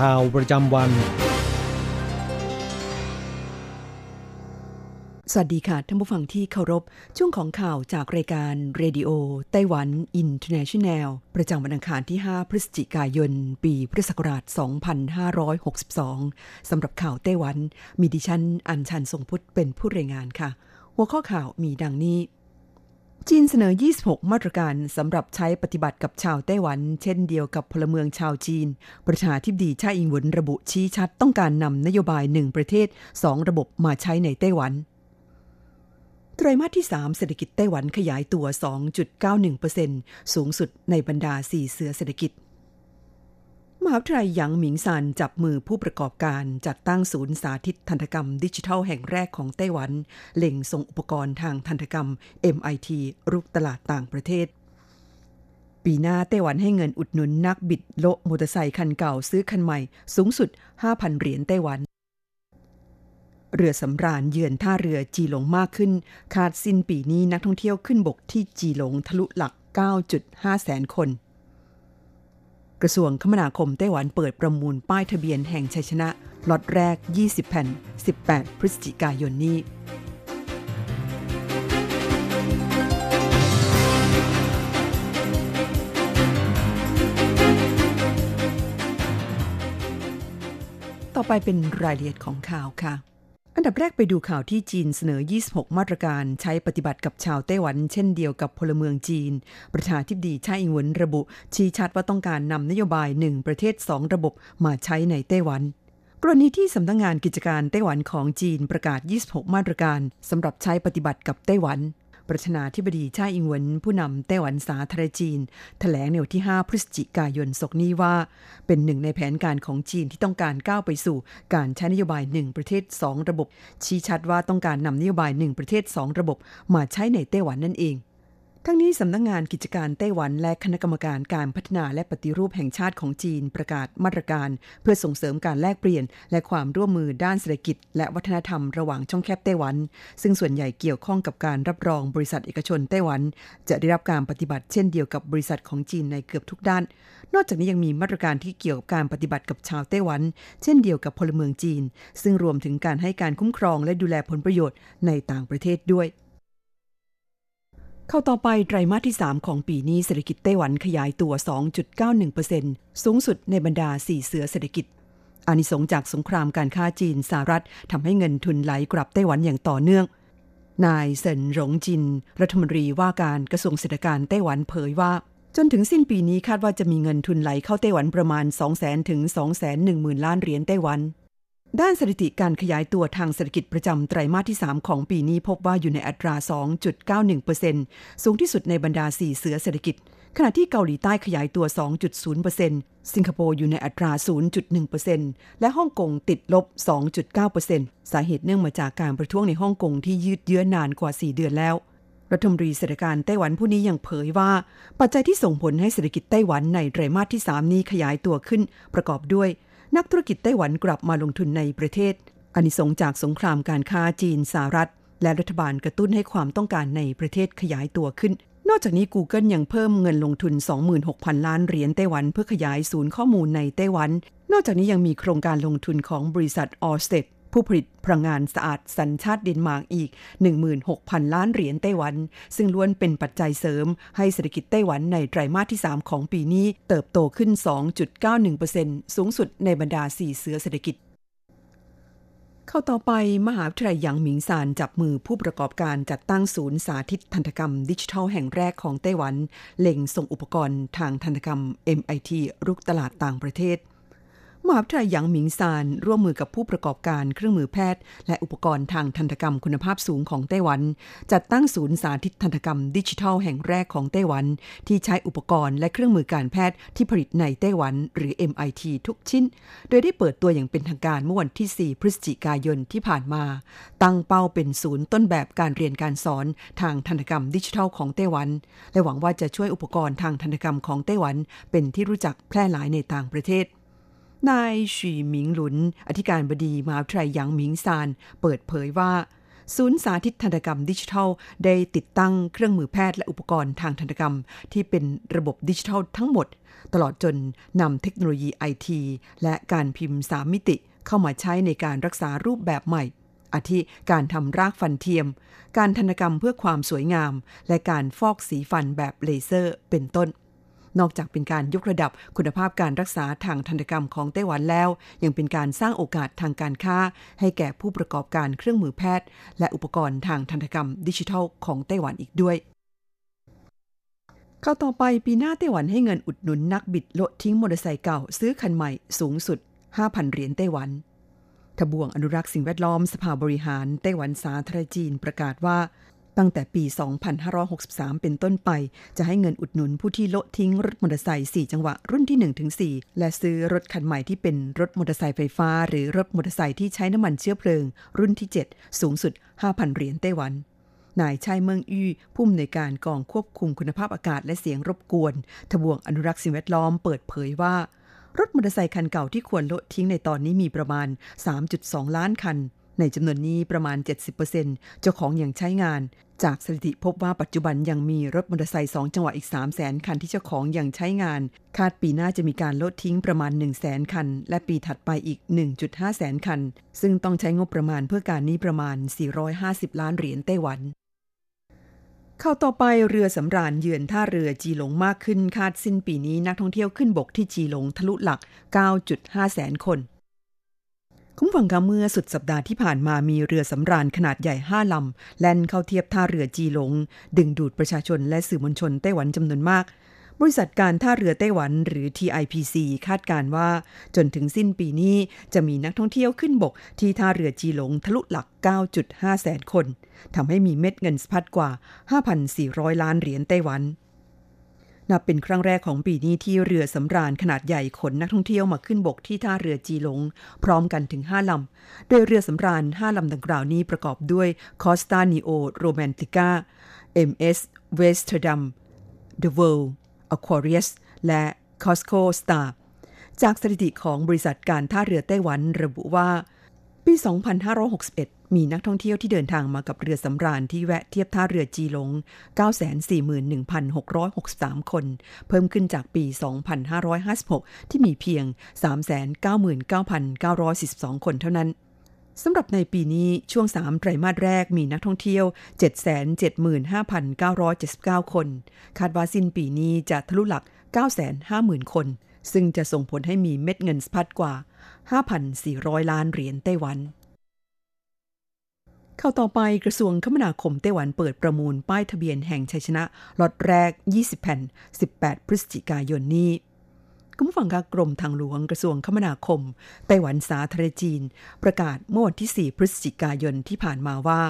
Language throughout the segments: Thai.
ข่าวประจำวัน สวัสดีค่ะท่านผู้ฟังที่เคารพ ช่วงของข่าวจากรายการ Radio Taiwan International ประจำวันอังคารที่ 5 พฤศจิกายน ปีพุทธศักราช 2562 สำหรับข่าวไต้หวัน มีดิฉันอัญชันทรงพุทธเป็นผู้รายงานค่ะ หัวข้อข่าวมีดังนี้ จีนเสนอ 26 มาตรการสำหรับใช้ปฏิบัติกับชาวไต้หวัน เช่นเดียวกับพลเมืองชาวจีน ประธานาธิบดีชาอิงหวนระบุชี้ชัดต้องการนำนโยบายหนึ่งประเทศ 2 ระบบมาใช้ในไต้หวันไตรมาสที่ 3 เศรษฐกิจไต้หวันขยายตัว 2.91%สูงสุดในบรรดา 4 เสือเศรษฐกิจ หาวิทยาลัยหยางหมิงซานจับมือผู้ประกอบการจัดตั้งศูนย์สาธิตทันตกรรมดิจิทัลแห่งแรกของไต้หวัน เล็งส่งอุปกรณ์ทางทันตกรรม MIT รุกตลาดต่างประเทศ ปีหน้าไต้หวันให้เงินอุดหนุนนักบิดโลมอเตอร์ไซคันเก่าซื้อคันใหม่ สูงสุด 5,000 เหรียญไต้หวัน เรือสำราญเยือนท่าเรือจีหลงมากขึ้น คาดสิ้นปีนี้นักท่องเที่ยวขึ้นบกที่จีหลงทะลุหลัก 9.5 แสนคน กระทรวงคมนาคมไต้หวันเปิดประมูลป้ายทะเบียนแห่งชัยชนะล็อตแรก 20 แผ่น 18 พฤศจิกายนนี้ ต่อไปเป็นรายละเอียดของข่าวค่ะ อันดับแรกไปดูข่าวที่จีนเสนอ 26 มาตรการใช้ปฏิบัติกับชาวไต้หวัน เช่นเดียวกับพลเมืองจีน ประธานทิบดีชาอิงหวนระบุ ชี้ชัดว่าต้องการนำนโยบาย 1 ประเทศ 2 ระบบมาใช้ในไต้หวันกรณีที่สำนักงงานกิจการไต้หวันของจีนประกาศ 26 มาตรการสำหรับใช้ปฏิบัติกับไต้หวัน ประธานาธิบดีชาอิงหวินผู้นำไต้หวันสาธารณจีนแถลงในวันที่ 5 พฤศจิกายนศกนี้ว่า เป็นหนึ่งในแผนการของจีนที่ต้องการก้าวไปสู่ การใช้นโยบาย 1 ประเทศ 2 ระบบ ชี้ชัดว่าต้องการนำนโยบาย 1 ประเทศ 2 ระบบ มาใช้ในไต้หวันนั่นเอง ทั้งนี้สำนักงงานกิจการไต้หวันและคณะกรรมการการพัฒนาและปฏิรูปแห่งชาติของจีนประกาศมาตรการ เพื่อส่งเสริมการแลกเปลี่ยน และความร่วมมือด้านเศรษฐกิจ และวัฒนธรรมระหว่างช่องแคบไต้หวัน ซึ่งส่วนใหญ่เกี่ยวข้องกับการรับรองบริษัทเอกชนไต้หวัน จะได้รับการปฏิบัติเช่นเดียวกับบริษัทของจีนในเกือบทุกด้าน นอกจากนี้ยังมีมาตรการที่เกี่ยวกับการปฏิบัติกับชาวไต้หวัน เช่นเดียวกับพลเมืองจีน ซึ่งรวมถึงการให้การคุ้มครองและดูแลผลประโยชน์ในต่างประเทศด้วย เข้าต่อไปไตรมาสที่ 3 ของปีนี้เศรษฐกิจไต้หวันขยายตัว 2.91%สูงสุดในบรรดา 4 เสือเศรษฐกิจอานิสงจากสงครามการค้าจีนสหรัฐทำให้เงินทุนไหลกลับไต้หวันอย่างต่อเนื่อง นายเซินหลงจิน รัฐมนตรีว่าการกระทรวงเศรษฐการไต้หวันเผยว่า จนถึงสิ้นปีนี้คาดว่าจะมีเงินทุนไหลเข้าไต้หวันประมาณ 200,000ถึง210,000 ล้านเหรียญไต้หวัน ด้านสถิติการขยายตัวทางเศรษฐกิจประจำไตรมาสที่ 3 ของปีนี้พบว่าอยู่ในอัตรา 2.91%สูงที่สุดในบรรดา 4 เสือเศรษฐกิจ ขณะที่เกาหลีใต้ขยายตัว 2.0%สิงคโปร์อยู่ในอัตรา 0.1%และฮ่องกงติดลบ 2.9%สาเหตุเนื่องมาจากการประท้วงในฮ่องกงที่ยืดเยื้อนานกว่า 4 เดือนแล้วรัฐมนตรีเศรษฐการไต้หวันผู้นี้ยังเผยว่า ปัจจัยที่ส่งผลให้เศรษฐกิจไต้หวันในไตรมาสที่ 3 นี้ขยายตัวขึ้น ประกอบด้วย นักธุรกิจไต้หวันกลับมาลงทุนในประเทศอันิสงจากสงครามการค้าจีนสหรัฐ และรัฐบาลกระตุ้นให้ความต้องการในประเทศขยายตัวขึ้น นอกจากนี้ Google ยังเพิ่มเงินลงทุน 26,000 ล้านเหรียญไต้หวันเพื่อขยายศูนย์ข้อมูลในไต้หวัน นอกจากนี้ยังมีโครงการลงทุนของบริษัท Orsted ผู้ ผู้ผลิตพลังงานสะอาดสัญชาติเดนมาร์กอีก 16,000 ล้านเหรียญไต้หวัน ซึ่งล้วนเป็นปัจจัยเสริม ให้เศรษฐกิจไต้หวันในไตรมาสที่ 3 ของปีนี้เติบโตขึ้น 2.91%สูงสุดในบรรดา 4 เสือเศรษฐกิจเข้าต่อไปมหาวิทยาลัยหยางหมิงซานจับมือผู้ประกอบการจัดตั้งศูนย์สาธิตทันตกรรม ดิจิทัลแห่งแรกของไต้หวันเล็งส่งอุปกรณ์ทางทันตกรรม MIT รุกตลาดต่างประเทศ มหาวิทยาลัยหยางหมิงซาน ร่วมมือกับผู้ประกอบการเครื่องมือแพทย์ และอุปกรณ์ทางทันตกรรมคุณภาพสูงของไต้หวัน จัดตั้งศูนย์สาธิตทันตกรรมดิจิทัลแห่งแรกของไต้หวัน ที่ใช้อุปกรณ์และเครื่องมือการแพทย์ที่ผลิตในไต้หวัน หรือ MIT ทุกชิ้น โดยได้เปิดตัวอย่างเป็นทางการเมื่อวันที่ 4 พฤศจิกายนที่ผ่านมา ตั้งเป้าเป็นศูนย์ต้นแบบการเรียนการสอนทางทันตกรรมดิจิทัลของไต้หวัน และหวังว่าจะช่วยอุปกรณ์ทางทันตกรรมของไต้หวัน เป็นที่รู้จักแพร่หลายในต่างประเทศ นายฉีหมิงหลุน อธิการบดีมหาวิทยาลัยหยางหมิงซาน เปิดเผยว่า ศูนย์สาธิตทันตกรรมดิจิทัล ได้ติดตั้งเครื่องมือแพทย์และอุปกรณ์ทางทันตกรรม ที่เป็นระบบดิจิทัลทั้งหมด ตลอดจนนำเทคโนโลยีไอทีและการพิมพ์สามมิติเข้ามาใช้ในการรักษารูปแบบใหม่ อาทิการทำรากฟันเทียม การทันกรรมเพื่อความสวยงาม และการฟอกสีฟันแบบเลเซอร์เป็นต้น นอกจากเป็นการยกระดับคุณภาพการรักษาทางทันตกรรมของไต้หวันแล้ว ยังเป็นการสร้างโอกาสทางการค้า ให้แก่ผู้ประกอบการเครื่องมือแพทย์ และอุปกรณ์ทางทันตกรรมดิจิทัลของไต้หวันอีกด้วยข้าวต่อไปปีหน้าไต้หวันให้เงินอุดหนุนนักบิดโลทิ้งมอเตอร์ไซค์เก่า ซื้อคันใหม่สูงสุด 5,000 เหรียญไต้หวันทบวงอนุรักษ์สิ่งแวดล้อมสภาบริหารไต้หวันสาธารณจีนประกาศว่า ตั้งแต่ปี 2563 เป็นต้นไป จะให้เงินอุดหนุนผู้ที่โละทิ้งรถมอเตอร์ไซค์4จังหวะรุ่นที่ 1-4 และซื้อรถคันใหม่ที่เป็นรถมอเตอร์ไซค์ไฟฟ้า หรือรถมอเตอร์ไซค์ที่ใช้น้ำมันเชื้อเพลิง รุ่นที่ 7 สูงสุด 5,000 เหรียญไต้หวันนายชัยเมืองอี้ผู้อำนวยการกองควบคุมคุณภาพอากาศและเสียงรบกวนทบวงอนุรักษ์สิ่งแวดล้อมเปิดเผยว่ารถมอเตอร์ไซค์คันเก่าที่ควรละทิ้งในตอนนี้มีประมาณ 3.2 ล้านคัน ในจำนวนนี้ประมาณ 70%เจ้าของอยังใช้งาน จากสถิติพบว่าปัจจุบันยังมีรถมอเตอร์ไซค์2จังหวะอีก 3 0 0แสนคันที่เจ้าของอยังใช้งาน คาดปีหน้าจะมีการลดทิ้งประมาณ 1 0 0 0 0แสนคัน และปีถัดไปอีก 1.5 แสนคัน ซึ่งต้องใช้งบประมาณเพื่อการนี้ประมาณ 450 ล้านเหรียญไต้หวันเข้าต่อไปเรือสำราญเยือนท่าเรือจีหลงมากขึ้นคาดสิ้นปีนี้นักท่องเที่ยวขึ้นบกที่จีหลงทะลุหลัก 9.5 แสนคน คุ้ฟังกาเมื่อสุดสัปดาห์ที่ผ่านมามีเรือสำราญขนาดใหญ่5ลำ แล่นเข้าเทียบท่าเรือจีหลง ดึงดูดประชาชนและสื่อมวลชนไต้หวันจำนวนมาก บริษัทการท่าเรือไต้หวันหรือ TIPC คาดการว่า จนถึงสิ้นปีนี้จะมีนักท่องเที่ยวขึ้นบกที่ท่าเรือจีหลงทะลุหลัก 9.5 แสนคนทำให้มีเม็ดเงินสะพัดกว่า 5,400 ล้านเหรียญไต้หวัน นับเป็นครั้งแรกของปีนี้ที่เรือสำราญขนาดใหญ่ขนนักท่องเที่ยวมาขึ้นบกที่ท่าเรือจีหลง พร้อมกันถึง 5 ลำ โดยเรือสำราญ 5 ลำดังกล่าวนี้ประกอบด้วย Costa Neo Romantica MS Westerdam The World Aquarius และ Costco Star จากสถิติของบริษัทการท่าเรือไต้หวันระบุว่า ปี 2561 มีนักท่องเที่ยวที่เดินทางมากับเรือสำราญที่แวะเทียบท่าเรือจีหลง 941,663 คน เพิ่มขึ้นจากปี 2556 ที่มีเพียง 399,942 คนเท่านั้นสำหรับในปีนี้ช่วง 3 ไตรมาสแรกมีนักท่องเที่ยว 775,979 คน คาดว่าสิ้นปีนี้จะทะลุหลัก 950,000 คน ซึ่งจะส่งผลให้มีเม็ดเงินสะพัดกว่า 5,400 ล้านเหรียญไต้หวัน เข้าต่อไปกระทรวงคมนาคมไต้หวันเปิดประมูลป้ายทะเบียนแห่งชัยชนะล็อตแรก 20 แผ่น 18 พฤศจิกายนนี้คุณผู้ฟังคะกรมทางหลวงกระทรวงคมนาคม ไต้หวันสาธารณจีน ประกาศเมื่อวันที่ 4 พฤศจิกายนที่ผ่านมาว่า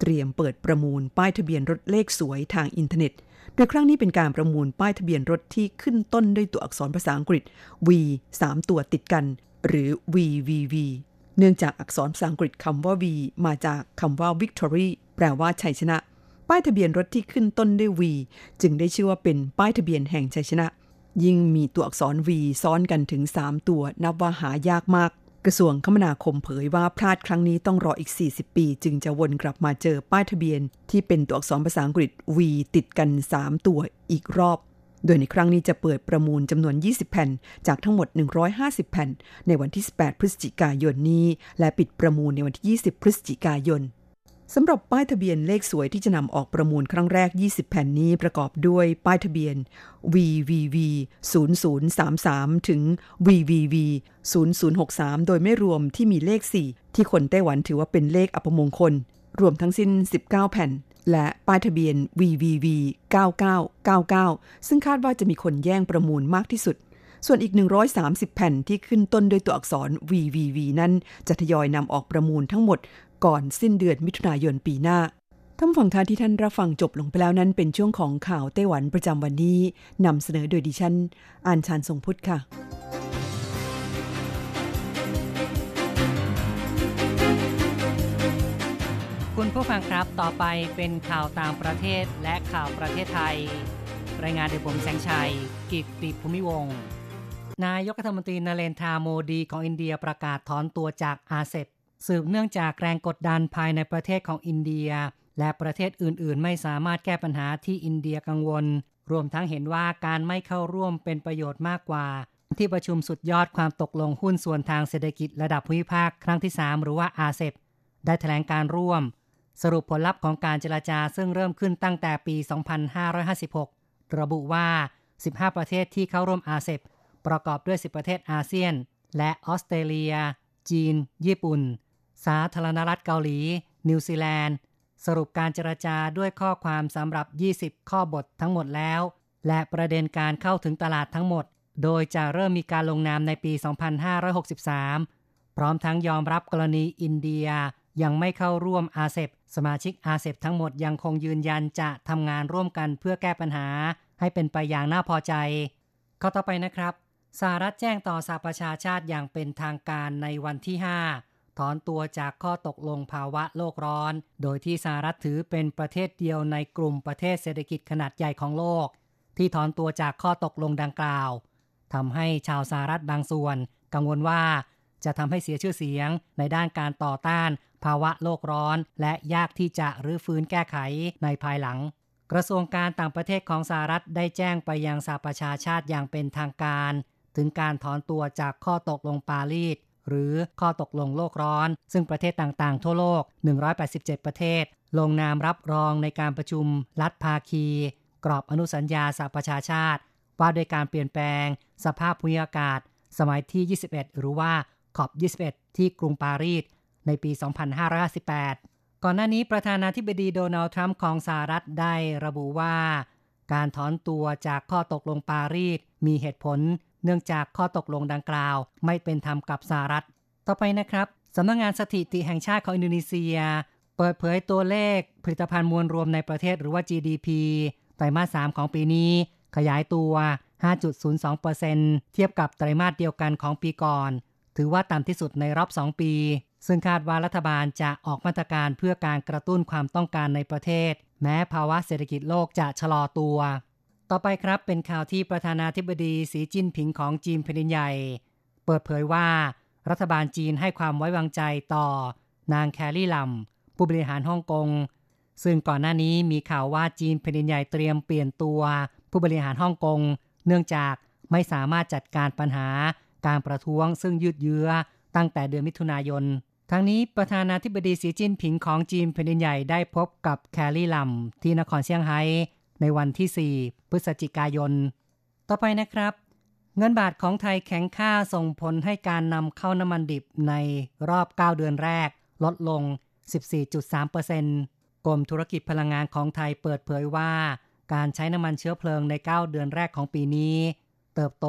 เตรียมเปิดประมูลป้ายทะเบียนรถเลขสวยทางอินเทอร์เน็ต โดยครั้งนี้เป็นการประมูลป้ายทะเบียนรถที่ขึ้นต้นด้วยตัวอักษรภาษาอังกฤษ V 3 ตัวติดกัน หรือ VVV เนื่องจากอักษรภาษาอังกฤษคำว่า V มาจากคำว่า victory แปลว่าชัยชนะ ป้ายทะเบียนรถที่ขึ้นต้นด้วย V จึงได้ชื่อว่าเป็นป้ายทะเบียนแห่งชัยชนะ ยิ่งมีตัวอักษร V ซ้อนกันถึง 3 ตัว นับว่าหายากมาก กระทรวงคมนาคมเผยว่าพลาดครั้งนี้ต้องรออีก 40 ปี จึงจะวนกลับมาเจอป้ายทะเบียน ที่เป็นตัวอักษรภาษาอังกฤษ V ติดกัน 3 ตัวอีกรอบ โดยในครั้งนี้จะเปิดประมูลจำนวน 20 แผ่น จากทั้งหมด 150 แผ่น ในวันที่ 18 พฤศจิกายนนี้ และปิดประมูลในวันที่ 20 พฤศจิกายน สำหรับป้ายทะเบียนเลขสวยที่จะนำออกประมูลครั้งแรก 20 แผ่นนี้ประกอบด้วยป้ายทะเบียน VVV 0033 ถึง VVV 0063 โดยไม่รวมที่มีเลข 4 ที่คนไต้หวันถือว่าเป็นเลขอัปมงคล รวมทั้งสิ้น 19 แผ่น และป้ายทะเบียน VVV 9999 ซึ่งคาดว่าจะมีคนแย่งประมูลมากที่สุดส่วนอีก 130 แผ่นที่ขึ้นต้นด้วยตัวอักษร VVV นั้น จะทยอยนำออกประมูลทั้งหมด ก่อนสิ้นเดือนมิถุนายนปีหน้าท่านฟังคาที่ท่านรับฟังจบลงไปแล้วนั้นเป็นช่วงของข่าวไต้หวันประจำวันนี้นำเสนอโดยดิฉันอ่านชานทรงพุทธค่ะ คุณผู้ฟังครับต่อไปเป็นข่าวต่างประเทศและข่าวประเทศไทย รายงานโดยผมแสงชัย กิตติภูมิวงศ์นายกรัฐมนตรีนเรนทราโมดีของอินเดียประกาศถอนตัวจาก RCEP สืบเนื่องจากแรงกดดันภายในประเทศของอินเดีย และประเทศอื่นๆ ไม่สามารถแก้ปัญหาที่อินเดียกังวล รวมทั้งเห็นว่าการไม่เข้าร่วมเป็นประโยชน์มากกว่า ที่ประชุมสุดยอดความตกลงหุ้นส่วนทางเศรษฐกิจระดับภูมิภาคครั้งที่ 3 หรือว่า RCEPได้แถลงการร่วม สรุปผลลัพธ์ของการเจรจาซึ่งเริ่มขึ้นตั้งแต่ปี 2556 ระบุว่า 15 ประเทศที่เข้าร่วม RCEP ประกอบด้วย 10 ประเทศอาเซียน และออสเตรเลีย จีน ญี่ปุ่น สาธารณรัฐเกาหลี นิวซีแลนด์ สรุปการเจรจาด้วยข้อความสำหรับ 20 ข้อบททั้งหมดแล้ว และประเด็นการเข้าถึงตลาดทั้งหมด โดยจะเริ่มมีการลงนามในปี 2563 พร้อมทั้งยอมรับกรณีอินเดียยังไม่เข้าร่วมอาเซบสมาชิกอาเซบทั้งหมดยังคงยืนยันจะทำงานร่วมกันเพื่อแก้ปัญหา ให้เป็นไปอย่างน่าพอใจ ข้อต่อไปนะครับสหรัฐแจ้งต่อสหประชาชาติอย่างเป็นทางการในวันที่ 5 ถอนตัวจากข้อตกลงภาวะโลกร้อน โดยที่สหรัฐถือเป็นประเทศเดียวในกลุ่มประเทศเศรษฐกิจขนาดใหญ่ของโลก ที่ถอนตัวจากข้อตกลงดังกล่าวทำให้ชาวสหรัฐบางส่วน กังวลว่าจะทำให้เสียชื่อเสียงในด้านการต่อต้าน ภาวะโลกร้อน และยากที่จะรื้อฟื้นแก้ไขในภายหลัง กระทรวงการต่างประเทศของสหรัฐได้แจ้งไปยังสหประชาชาติอย่างเป็นทางการ ถึงการถอนตัวจากข้อตกลงปารีส หรือข้อตกลงโลกร้อน ซึ่งประเทศต่างๆ ทั่วโลก 187 ประเทศ ลงนามรับรองในการประชุมรัฐภาคี กรอบอนุสัญญาสหประชาชาติ ว่าโดยการเปลี่ยนแปลง สภาพภูมิอากาศ สมัยที่ 21 หรือว่าขอบ 21 ที่กรุงปารีสในปี 2558 ก่อนหน้านี้ประธานาธิบดีโดนัลด์ทรัมป์ของสหรัฐได้ระบุว่า การถอนตัวจากข้อตกลงปารีสมีเหตุผล เนื่องจากข้อตกลงดังกล่าวไม่เป็นธรรมกับสหรัฐ ต่อไปนะครับสำนักงงานสถิติแห่งชาติของอินโดนีเซีย เปิดเผยตัวเลขผลิตภัณฑ์มวลรวมในประเทศหรือว่า GDP ไตรมาส 3 ของปีนี้ ขยายตัว 5.02%เทียบกับไตรมาสเดียวกันของปีก่อน ถือว่าต่ำที่สุดในรอบ 2 ปี ซึ่งคาดว่ารัฐบาลจะออกมาตรการเพื่อการกระตุ้นความต้องการในประเทศ แม้ภาวะเศรษฐกิจโลกจะชะลอตัว ต่อไปครับเป็นข่าวที่ประธานาธิบดีสีจิ้นผิงของจีนแผ่นดินใหญ่ เปิดเผยว่า รัฐบาลจีนให้ความไว้วางใจต่อนางแคลรี่ลัมผู้บริหารฮ่องกง ซึ่งก่อนหน้านี้มีข่าวว่าจีนแผ่นดินใหญ่เตรียมเปลี่ยนตัวผู้บริหารฮ่องกง เนื่องจากไม่สามารถจัดการปัญหาการประท้วงซึ่งยืดเยื้อตั้งแต่เดือนมิถุนายน ทั้งนี้ประธานาธิบดีสีจิ้นผิงของจีนแผ่นดินใหญ่ได้พบกับแคลรี่ลัมที่นครเซี่ยงไฮ้ ในวันที่ 4 พฤศจิกายน ต่อไปนะครับ เงินบาทของไทยแข็งค่าส่งผลให้การนำเข้าน้ำมันดิบในรอบ 9 เดือนแรก ลดลง 14.3%กรมธุรกิจพลังงานของไทยเปิดเผยว่า การใช้น้ำมันเชื้อเพลิงใน 9 เดือนแรกของปีนี้ เติบโต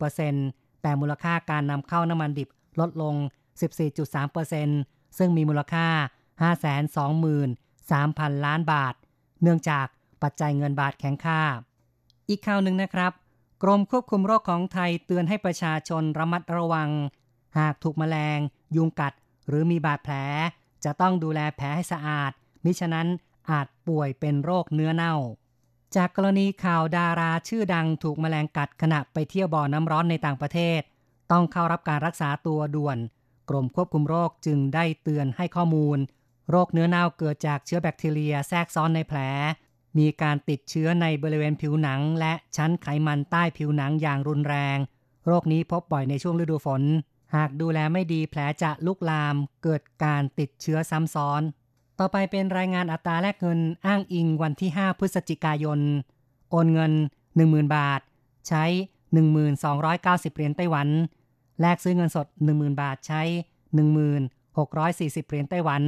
1%แต่มูลค่าการนำเข้าน้ำมันดิบลดลง 14.3%ซึ่งมีมูลค่า 523,000 ล้านบาท เนื่องจาก ปัจจัยเงินบาทแข็งค่า อีกข่าวหนึ่งนะครับ กรมควบคุมโรคของไทยเตือนให้ประชาชนระมัดระวัง หากถูกมแมลง ยุงกัด หรือมีบาดแผล จะต้องดูแลแผลให้สะอาด มิฉะนั้นอาจป่วยเป็นโรคเนื้อเน่า จากกรณีข่าวดาราชื่อดังถูกมแมลงกัดขณะไปเที่ยวบ่อน้ำร้อนในต่างประเทศ ต้องเข้ารับการรักษาตัวด่วน กรมควบคุมโรคจึงได้เตือนให้ข้อมูล โรคเนื้อเน่าเกิดจากเชื้อแบคทีเรียแทรกซ้อนในแผล มีการติดเชื้อในบริเวณผิวหนัง และชั้นไขมันใต้ผิวหนังอย่างรุนแรง โรคนี้พบบ่อยในช่วงฤดูฝน หากดูแลไม่ดีแผลจะลุกลาม เกิดการติดเชื้อซ้ำซ้อน ต่อไปเป็นรายงานอัตราแลกเงินอ้างอิงวันที่ 5 พฤศจิกายน โอนเงิน 10,000 บาท ใช้ 1290 เหรียญไต้หวัน แลกซื้อเงินสด 10,000 บาทใช้ 1640 เหรียญไต้หวัน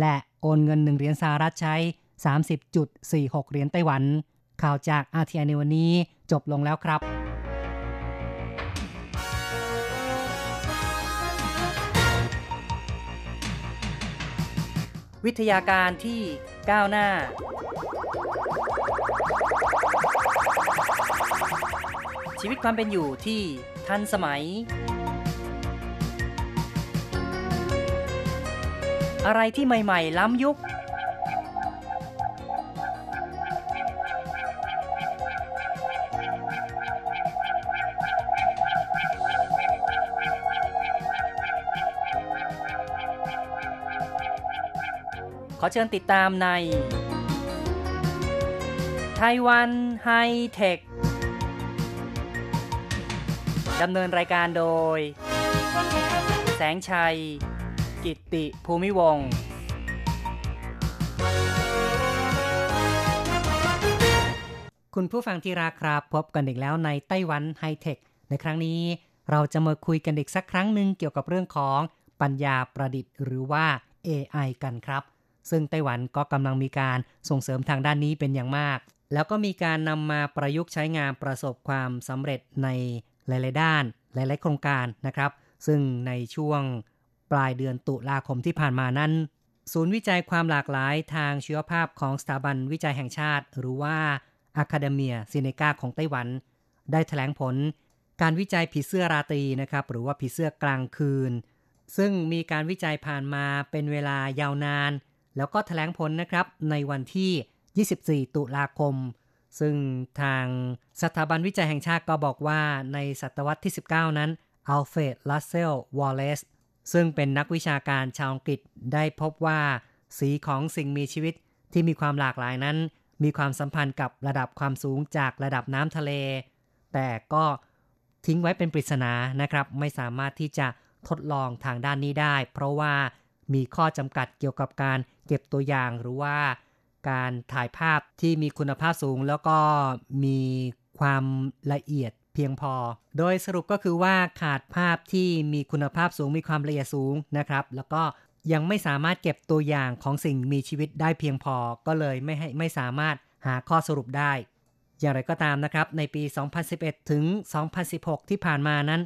และโอนเงิน 1 เหรียญสหรัฐใช้ 30.46 เหรียญไต้หวัน ข่าวจาก RTI ในวันนี้จบลงแล้วครับวิทยาการที่ก้าวหน้า ชีวิตความเป็นอยู่ที่ทันสมัย อะไรที่ใหม่ ๆ ล้ำยุค อเชิญติดตามในไต้หวันไฮเทค ดำเนินรายการโดย แสงชัย กิตติภูมิวงศ์คุณผู้ฟังที่รักครับพบกันอีกแล้วในไต้หวันไฮเทค ในครั้งนี้เราจะมาคุยกันอีกสักครั้งหนึ่งเกี่ยวกับเรื่องของปัญญาประดิษฐ์หรือว่า AI กันครับ ซึ่งไต้หวันก็กำลังมีการส่งเสริมทางด้านนี้เป็นอย่างมาก แล้วก็มีการนำมาประยุกต์ใช้งานประสบความสำเร็จในหลาย ๆ ด้าน หลาย ๆ โครงการนะครับ ซึ่งในช่วงปลายเดือนตุลาคมที่ผ่านมานั้น ศูนย์วิจัยความหลากหลายทางชีวภาพของสถาบันวิจัยแห่งชาติ หรือว่า Academia s i n e c a ของไต้หวัน ได้แถลงผล การวิจัยผีเสื้อราตรีนะครับ หรือว่าผีเสื้อกลางคืน ซึ่งมีการวิจัยผ่านมาเป็นเวลายาวนาน แล้วก็แถลงผลนะครับในวันที่ 24 ตุลาคม ซึ่งทางสถาบันวิจัยแห่งชาติก็บอกว่าในศตวรรษที่ 19 นั้นอัลเฟรดรัสเซลวอลเลซซึ่งเป็นนักวิชาการชาวอังกฤษได้พบว่า สีของสิ่งมีชีวิตที่มีความหลากหลายนั้น มีความสัมพันธ์กับระดับความสูงจากระดับน้ำทะเล แต่ก็ทิ้งไว้เป็นปริศนานะครับ ไม่สามารถที่จะทดลองทางด้านนี้ได้ เพราะว่า มีข้อจำกัดเกี่ยวกับการเก็บตัวอย่างหรือว่าการถ่ายภาพที่มีคุณภาพสูง แล้วก็มีความละเอียดเพียงพอ โดยสรุปก็คือว่าขาดภาพที่มีคุณภาพสูงมีความละเอียดสูงนะครับ แล้วก็ยังไม่สามารถเก็บตัวอย่างของสิ่งมีชีวิตได้เพียงพอ ก็เลยไม่ให้ไม่สามารถหาข้อสรุปได้ อย่างไรก็ตามนะครับ ในปี 2011 ถึง 2016 ที่ผ่านมานั้น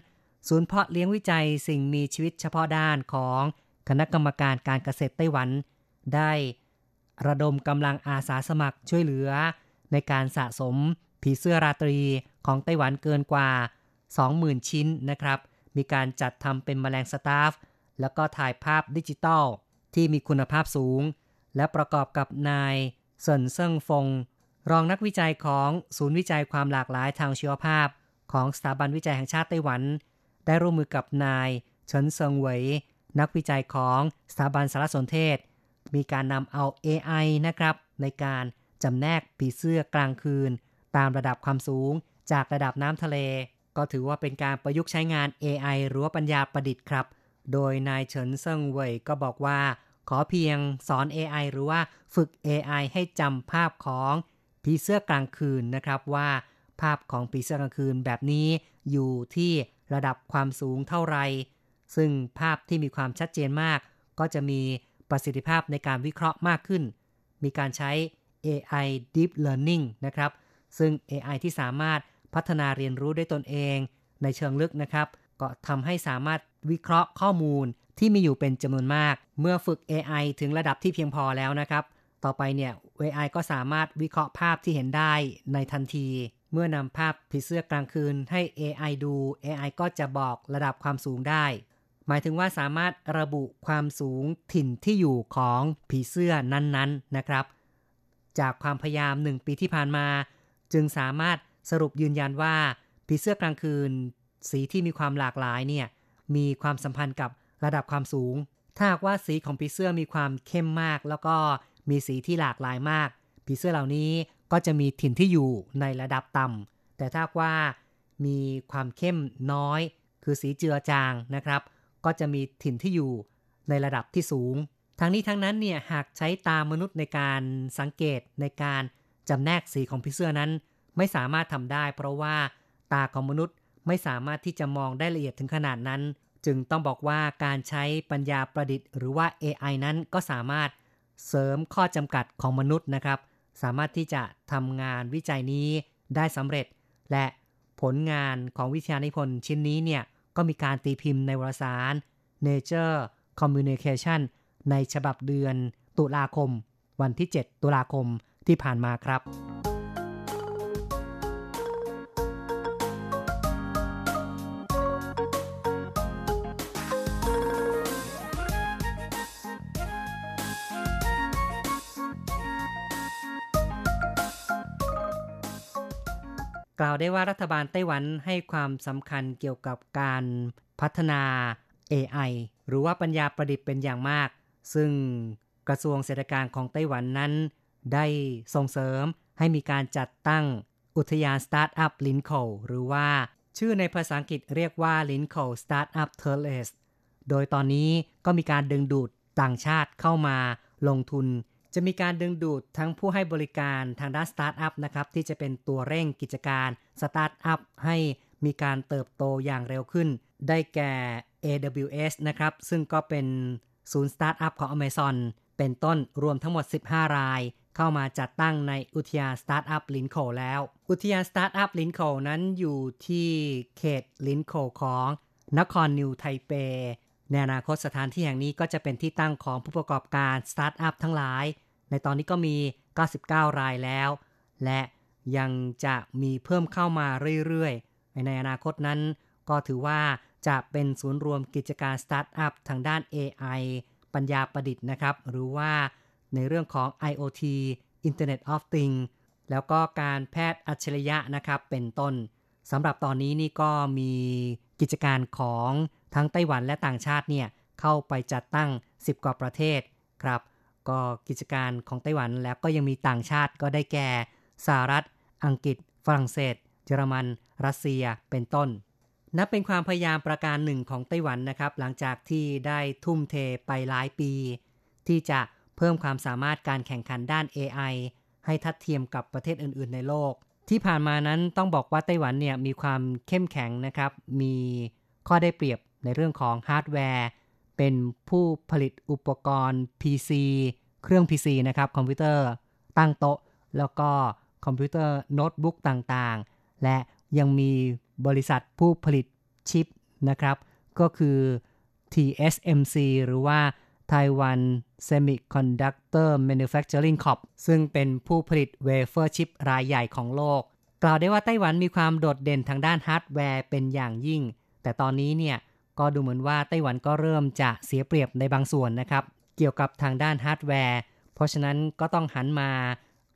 ศูนย์เพาะเลี้ยงวิจัยสิ่งมีชีวิตเฉพาะด้านของ คณะกรรมการการเกษตรไต้หวัน ได้ระดมกำลังอาสาสมัครช่วยเหลือ ในการสะสมผีเสื้อราตรีของไต้หวันเกินกว่า 20,000 ชิ้นนะครับ มีการจัดทำเป็นแมลงสตาฟ แล้วก็ถ่ายภาพดิจิตอลที่มีคุณภาพสูง และประกอบกับนายเซินเซิงฟง รองนักวิจัยของศูนย์วิจัยความหลากหลายทางชีวภาพ ของสถาบันวิจัยแห่งชาติไต้หวัน ได้ร่วมมือกับนายเฉินเซิงเหวย นักวิจัยของสถาบันสารสนเทศ มีการนำเอา AI นะครับ ในการจำแนกผีเสื้อกลางคืน ตามระดับความสูงจากระดับน้ำทะเล ก็ถือว่าเป็นการประยุกต์ใช้งาน AI หรือว่าปัญญาประดิษฐ์ครับ โดยนายเฉินเซิงเว่ยก็บอกว่า ขอเพียงสอน AI หรือว่าฝึก AI ให้จำภาพของผีเสื้อกลางคืนนะครับว่าภาพของผีเสื้อกลางคืนแบบนี้อยู่ที่ระดับความสูงเท่าไร ซึ่งภาพที่มีความชัดเจนมาก ก็จะมีประสิทธิภาพในการวิเคราะห์มากขึ้น มีการใช้ AI Deep Learning นะครับ ซึ่ง AI ที่สามารถพัฒนาเรียนรู้ได้ตนเอง ในเชิงลึกนะครับ ก็ทำให้สามารถวิเคราะห์ข้อมูลที่มีอยู่เป็นจำนวนมาก เมื่อฝึก AI ถึงระดับที่เพียงพอแล้วนะครับ ต่อไปเนี่ย AI ก็สามารถวิเคราะห์ภาพที่เห็นได้ในทันที เมื่อนำภาพผีเสื้อกลางคืนให้ AI ดู AI ก็จะบอกระดับความสูงได้ หมายถึงว่าสามารถระบุความสูงถิ่นที่อยู่ของผีเสื้อนั้นๆนะครับ จากความพยายามหนึ่งปีที่ผ่านมา จึงสามารถสรุปยืนยันว่าผีเสื้อกลางคืน สีที่มีความหลากหลายเนี่ยมีความสัมพันธ์กับระดับความสูง ถ้าหากว่าสีของผีเสื้อมีความเข้มมาก แล้วก็มีสีที่หลากหลายมากผีเสื้อเหล่านี้ก็จะมีถิ่นที่อยู่ในระดับต่ำแต่ถ้าว่ามีความเข้มน้อย คือสีเจือจางนะครับ ก็จะมีถิ่นที่อยู่ในระดับที่สูง ทั้งนี้ทั้งนั้นเนี่ยหากใช้ตามมนุษย์ในการสังเกตในการจำแนกสีของผีเสื้อนั้น ไม่สามารถทำได้ เพราะว่าตาของมนุษย์ไม่สามารถที่จะมองได้ละเอียดถึงขนาดนั้น จึงต้องบอกว่าการใช้ปัญญาประดิษฐ์ หรือว่า AI นั้นก็สามารถเสริมข้อจำกัดของมนุษย์นะครับ สามารถที่จะทำงานวิจัยนี้ได้สำเร็จ และผลงานของวิทยานิพนธ์ชิ้นนี้เนี่ย ก็มีการตีพิมพ์ในวารสาร Nature Communication ในฉบับเดือนตุลาคม วันที่ 7 ตุลาคมที่ผ่านมาครับ กล่าวได้ว่ารัฐบาลไต้หวันให้ความสำคัญเกี่ยวกับการพัฒนา AI หรือว่าปัญญาประดิษฐ์เป็นอย่างมาก ซึ่งกระทรวงเศรษฐการของไต้หวันนั้น ได้ส่งเสริมให้มีการจัดตั้งอุทยานสตาร์ทอัพลินโคหรือว่า ชื่อในภาษาอังกฤษเรียกว่า Linkou Startup Terrace โดยตอนนี้ก็มีการดึงดูดต่างชาติเข้ามาลงทุน จะมีการดึงดูดทั้งผู้ให้บริการทางด้านสตาร์ทอัพนะครับที่จะเป็นตัวเร่งกิจการสตาร์ทอัพให้มีการเติบโตอย่างเร็วขึ้น ได้แก่ AWS นะครับ ซึ่งก็เป็นศูนย์สตาร์ทอัพของ Amazon เป็นต้นรวมทั้งหมด 15 ราย เข้ามาจัดตั้งในอุทยานสตาร์ทอัพลินโคแล้ว อุทยานสตาร์ทอัพลินโคนั้นอยู่ที่เขตลินโคของ นครนิวไทเปในอนาคตสถานที่แห่งนี้ก็จะเป็นที่ตั้งของผู้ประกอบการสตาร์ทอัพทั้งหลาย ในตอนนี้ก็มี 99 รายแล้ว และยังจะมีเพิ่มเข้ามาเรื่อยๆ ในอนาคตนั้น ก็ถือว่าจะเป็นศูนย์รวมกิจการสตาร์ทอัพทางด้าน AI ปัญญาประดิษฐ์นะครับ หรือว่าในเรื่องของ IoT Internet of Things แล้วก็การแพทย์อัจฉริยะนะครับเป็นต้นสำหรับตอนนี้นี่ก็มีกิจการของทั้งไต้หวันและต่างชาติเนี่ยเข้าไปจัดตั้ง 10 กว่าประเทศครับ ก็กิจการของไต้หวันแล้วก็ยังมีต่างชาติก็ได้แก่สหรัฐ อังกฤษ ฝรั่งเศส เยอรมัน รัสเซียเป็นต้น นับเป็นความพยายามประการหนึ่งของไต้หวันนะครับ หลังจากที่ได้ทุ่มเทไปหลายปี ที่จะเพิ่มความสามารถการแข่งขันด้าน AI ให้ทัดเทียมกับประเทศอื่น ๆ ในโลก ที่ผ่านมานั้นต้องบอกว่าไต้หวันเนี่ยมีความเข้มแข็งนะครับ มีข้อได้เปรียบในเรื่องของฮาร์ดแวร์ เป็นผู้ผลิตอุปกรณ์ PC เครื่อง PC นะครับคอมพิวเตอร์ตั้งโต๊ะ แล้วก็คอมพิวเตอร์โน้ตบุ๊กต่างๆ และยังมีบริษัทผู้ผลิตชิปนะครับ ก็คือ TSMC หรือว่า Taiwan Semiconductor Manufacturing Corp ซึ่งเป็นผู้ผลิตเวเฟอร์ชิปรายใหญ่ของโลก กล่าวได้ว่าไต้หวันมีความโดดเด่นทางด้านฮาร์ดแวร์เป็นอย่างยิ่ง แต่ตอนนี้เนี่ย ก็ดูเหมือนว่าไต้หวันก็เริ่มจะเสียเปรียบในบางส่วนนะครับ เกี่ยวกับทางด้านฮาร์ดแวร์ เพราะฉะนั้นก็ต้องหันมา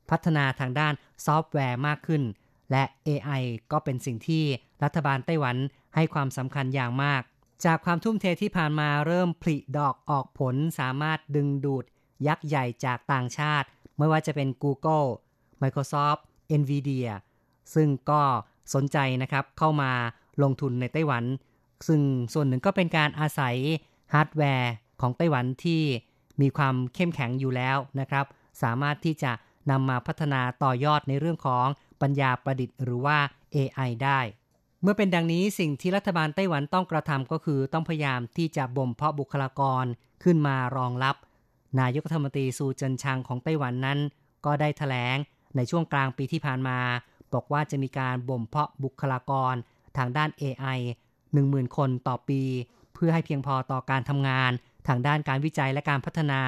พัฒนาทางด้านซอฟต์แวร์มากขึ้น และ AI ก็เป็นสิ่งที่รัฐบาลไต้หวันให้ความสำคัญอย่างมาก จากความทุ่มเทที่ผ่านมาเริ่มผลิดอกออกผลสามารถดึงดูดยักษ์ใหญ่จากต่างชาติ ไม่ว่าจะเป็น Google Microsoft Nvidia ซึ่งก็สนใจนะครับเข้ามาลงทุนในไต้หวัน ซึ่งส่วนหนึ่งก็เป็นการอาศัยฮาร์ดแวร์ของไต้หวันที่มีความเข้มแข็งอยู่แล้วนะครับ สามารถที่จะนำมาพัฒนาต่อยอดในเรื่องของปัญญาประดิษฐ์หรือว่า AI ได้ เมื่อเป็นดังนี้สิ่งที่รัฐบาลไต้หวันต้องกระทำก็คือต้องพยายามที่จะบ่มเพาะบุคลากรขึ้นมารองรับ นายกรัฐมนตรีซูเจินชางของไต้หวันนั้น ก็ได้ถแถลงในช่วงกลางปีที่ผ่านมา บอกว่าจะมีการบ่มเพาะบุคลากรทางด้าน AI 10,000 คนต่อปี เพื่อให้เพียงพอต่อการทำงาน ทางด้านการวิจัยและการพัฒนา